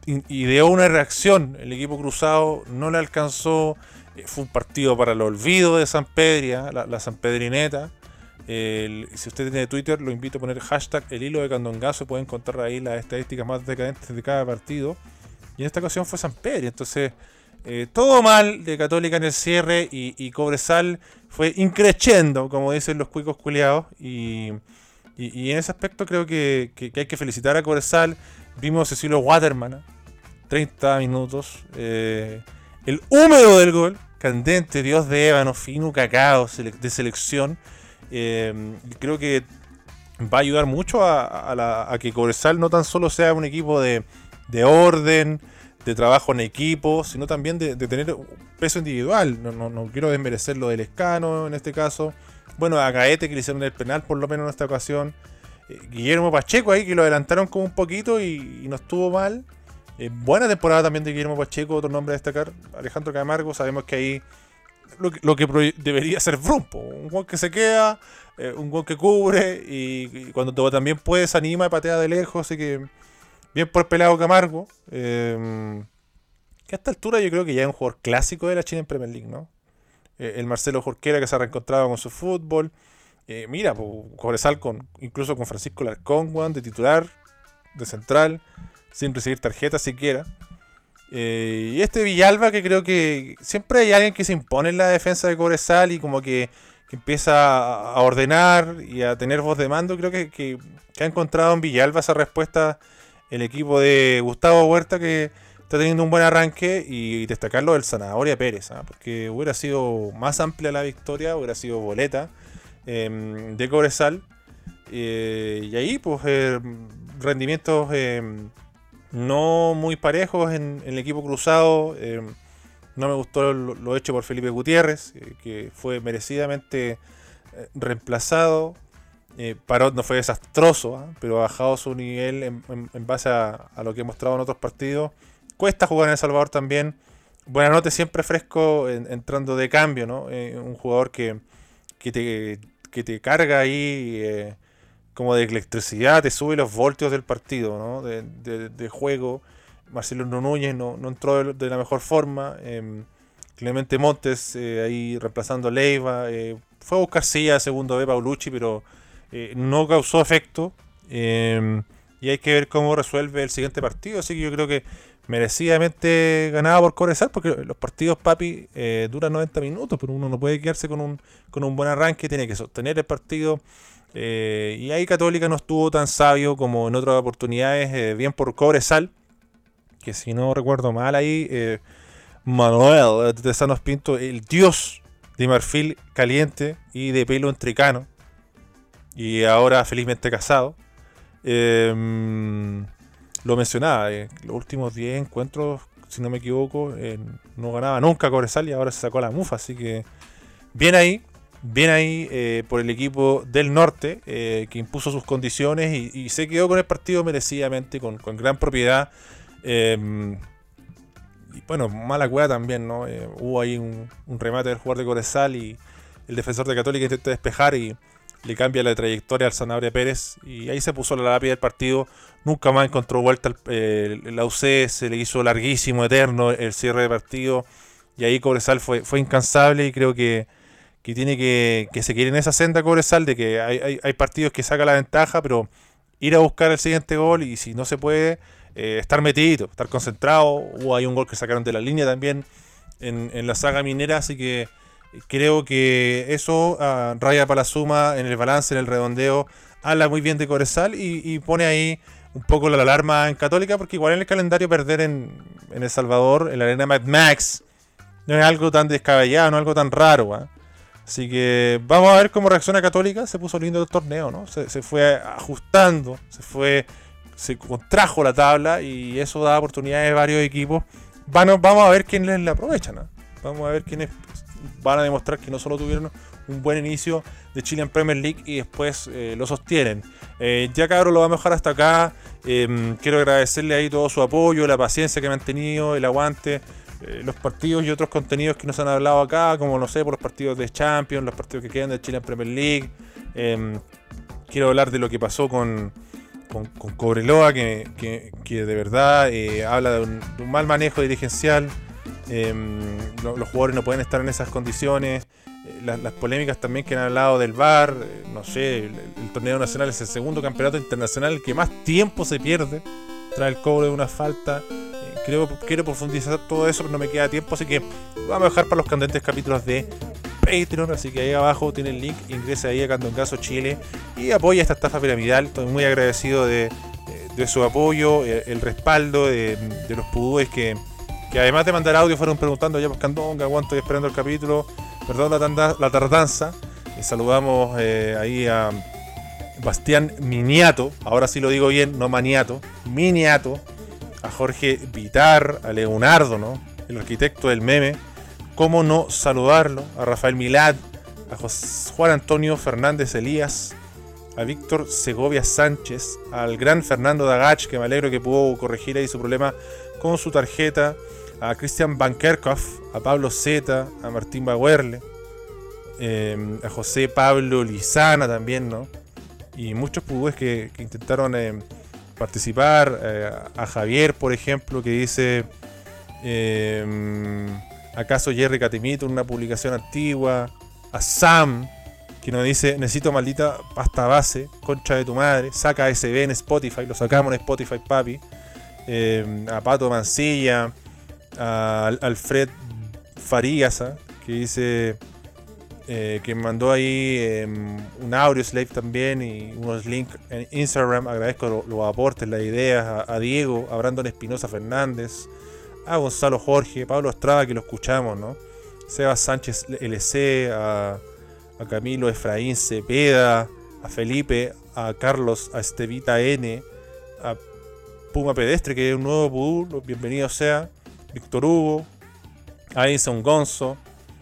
dio una reacción. El equipo cruzado no le alcanzó. eh, Fue un partido para el olvido de San Pedria, la, la San Pedrineta. Si usted tiene Twitter, lo invito a poner hashtag el hilo de Candongazo. Puede encontrar ahí las estadísticas más decadentes de cada partido. Y en esta ocasión fue San Pedro. Entonces, eh, todo mal de Católica en el cierre. Y, y Cobresal fue increciendo, como dicen los cuicos culiados. Y, y- en ese aspecto creo que, que- hay que felicitar a Cobresal. Vimos a Cecilio Waterman, ¿eh? 30 minutos. eh, el húmedo del gol, candente, dios de ébano, fino, cacao, de selección. Eh, creo que va a ayudar mucho a, a que Cobresal no tan solo sea un equipo de, de orden, de trabajo en equipo, sino también de, de tener peso individual. No, no- no quiero desmerecer lo del Escano en este caso. Bueno, a Gaete que le hicieron el penal por lo menos en esta ocasión. Eh, Guillermo Pacheco ahí que lo adelantaron como un poquito y, y no estuvo mal. Eh, buena temporada también de Guillermo Pacheco, otro nombre a destacar. Alejandro Camargo, sabemos que ahí lo que, lo que debería ser Brumpo. Un gol que se queda, eh, un gol que cubre y, y cuando también puede se anima y patea de lejos. Así que bien por pelado Camargo. eh, que a esta altura yo creo que ya es un jugador clásico de la China en Premier League, ¿no? Eh, el Marcelo Jorquera que se ha reencontrado con su fútbol. Eh, mira, Cobresal con, incluso con Francisco Larcón, weón, de titular, de central, sin recibir tarjeta siquiera. Eh, y este Villalba que creo que siempre hay alguien que se impone en la defensa de Cobresal y como que, que empieza a ordenar y a tener voz de mando. Creo que- que ha encontrado en Villalba esa respuesta el equipo de Gustavo Huerta que está teniendo un buen arranque y destacarlo del Zanahoria Pérez, ¿ah? porque hubiera sido más amplia la victoria, hubiera sido boleta em, de Cobresal. Eh, y ahí, pues, eh, rendimientos em, no muy parejos en, el equipo cruzado. em, no me gustó lo, lo hecho por Felipe Gutiérrez, eh, que fue merecidamente eh, reemplazado. Eh, Parot no fue desastroso, ¿ah? pero ha bajado su nivel en, base a, lo que he mostrado en otros partidos. Cuesta jugar en El Salvador también. Buena nota siempre fresco en- entrando de cambio, ¿no? Eh, un jugador que, que te que te carga ahí eh, como de electricidad, te sube los voltios del partido, ¿no? De, juego. Marcelo Núñez no, no entró de, la mejor forma. em, Clemente Montes eh, ahí reemplazando a Leiva. fue a buscar silla segundo B Paulucci, pero eh, no causó efecto. em, y hay que ver cómo resuelve el siguiente partido. Así que yo creo que merecidamente ganaba por Cobresal, porque los partidos, papi, eh, duran 90 minutos, pero uno no puede quedarse con un, con un buen arranque, tiene que sostener el partido. eh, y ahí Católica no estuvo tan sabio como en otras oportunidades, bien por Cobresal, que si no recuerdo mal ahí, Manuel de Sanos Pinto, el dios de marfil caliente y de pelo entrecano, y ahora felizmente casado. eh, lo mencionaba, eh, los últimos 10 encuentros, si no me equivoco, no ganaba nunca Cobresal y ahora se sacó la mufa, así que bien ahí, bien ahí eh, por el equipo del norte, eh, que impuso sus condiciones y, se quedó con el partido merecidamente, con, con gran propiedad. eh, y bueno, mala cueva también, ¿no? Hubo ahí un, remate del jugador de Cobresal y el defensor de Católica intenta despejar y le cambia la trayectoria al Sanabria Pérez y ahí se puso la lápida del partido. Nunca más encontró vuelta el, eh, la UC, se le hizo larguísimo, eterno el cierre de partido y ahí Cobresal fue, fue incansable y creo que, que tiene que, que seguir en esa senda Cobresal de que hay, hay, hay partidos que saca la ventaja, pero ir a buscar el siguiente gol y si no se puede, eh, estar metido, estar concentrado. Hubo ahí un gol que sacaron de la línea también en, en la saga minera, así que creo que eso ah, raya para la suma en el balance, en el redondeo, habla muy bien de Cobresal y, pone ahí un poco la alarma en Católica, porque igual en el calendario perder en, El Salvador, en la arena Mad Max, no es algo tan descabellado, no es algo tan raro. ¿ah? Así que vamos a ver cómo reacciona Católica. Se puso lindo el torneo, ¿no? Se, se fue ajustando, se fue, se contrajo la tabla y eso da oportunidades a varios equipos. A- vamos a ver quiénes la aprovechan. ¿ah? Vamos a ver quiénes van a demostrar que no solo tuvieron un buen inicio de Chilean Premier League y después eh, lo sostienen. Eh, ya cabrón lo vamos a dejar hasta acá. Eh, quiero agradecerle ahí todo su apoyo, la paciencia que me han tenido, el aguante, eh, los partidos y otros contenidos que nos han hablado acá, como no sé, por los partidos de Champions, los partidos que quedan de Chilean Premier League. Eh, quiero hablar de lo que pasó con, con, Cobreloa, que, que- de verdad habla de un mal manejo dirigencial. Lo- los jugadores no pueden estar en esas condiciones. Eh, las, polémicas también que han hablado del VAR, eh, no sé, el, torneo nacional es el segundo campeonato internacional que más tiempo se pierde tras el cobro de una falta. Eh, creo, quiero profundizar todo eso, pero no me queda tiempo, así que vamos a dejar para los candentes capítulos de Patreon, así que ahí abajo tiene el link, ingresa ahí a Candongazo Chile y apoya esta estafa piramidal. Estoy muy agradecido de, de su apoyo, el respaldo de, de los pudúes que, que además de mandar audio fueron preguntando ya pues Candonga, cuánto estoy esperando el capítulo, perdón la, la tardanza. Eh, saludamos eh, ahí a Bastián Miniato, ahora sí lo digo bien, no Maniato, Miniato, a Jorge Vitar, a Leonardo, ¿no? El arquitecto del meme. ¿Cómo no saludarlo? A Rafael Milad, a Juan Antonio Fernández Elías, a Víctor Segovia Sánchez, al gran Fernando Dagach, que me alegro que pudo corregir ahí su problema con su tarjeta, a Christian Van Kerkhoff, a Pablo Zeta, a Martín Bauerle, eh, a José Pablo Lizana también, ¿no? Y muchos pudúes que, intentaron eh, participar, eh, a Javier, por ejemplo, que dice... eh, ¿Acaso Jerry Catimito una publicación antigua? A Sam, que nos dice, necesito maldita pasta base, concha de tu madre, saca SB en Spotify, lo sacamos en Spotify, papi. A Pato Mancilla, a Al- Alfred Farías, ¿ah? que dice eh, que mandó ahí eh, un audio slave también y unos links en Instagram. Agradezco lo- los aportes, las ideas a, Diego, a Brandon Espinosa Fernández, a Gonzalo Jorge, Pablo Estrada, que lo escuchamos, ¿no? Sebas Sánchez LC, a, a Camilo Efraín Cepeda, a Felipe, a Carlos, a Estevita N, a Puma Pedestre, que es un nuevo pudú, bienvenido sea, Víctor Hugo, a Edison Gonzo,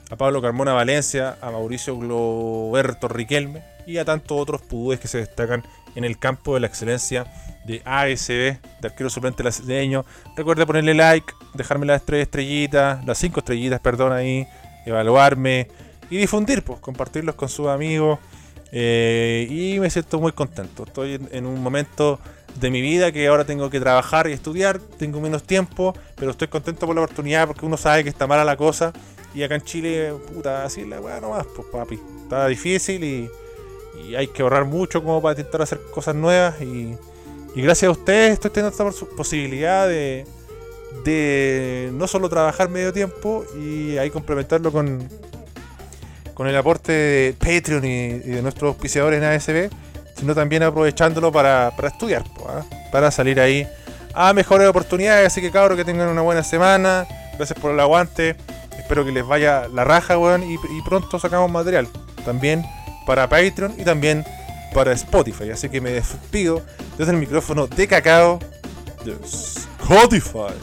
a Pablo Carmona Valencia, a Mauricio Globerto Riquelme y a tantos otros pudúes que se destacan en el campo de la excelencia de ASB, de arquero suplente brasileño. Recuerde ponerle like, dejarme las tres estrellitas, las cinco estrellitas, perdón, ahí, evaluarme y difundir, pues, compartirlos con sus amigos. Eh, y me siento muy contento. Estoy en un momento de mi vida que ahora tengo que trabajar y estudiar, tengo menos tiempo, pero estoy contento por la oportunidad porque uno sabe que está mala la cosa. Y acá en Chile, puta, así la weá nomás, pues papi. Está difícil y, y hay que ahorrar mucho como para intentar hacer cosas nuevas. Y, y gracias a ustedes estoy teniendo esta pos- posibilidad de, de no solo trabajar medio tiempo y ahí complementarlo con, con el aporte de Patreon y, y de nuestros auspiciadores en ASB, sino también aprovechándolo para, para estudiar, ¿ah? para salir ahí a mejores oportunidades. Así que cabros, que tengan una buena semana. Gracias por el aguante. Espero que les vaya la raja, weón. Y, y pronto sacamos material. También para Patreon y también para Spotify. Así que me despido desde el micrófono de cacao de Spotify.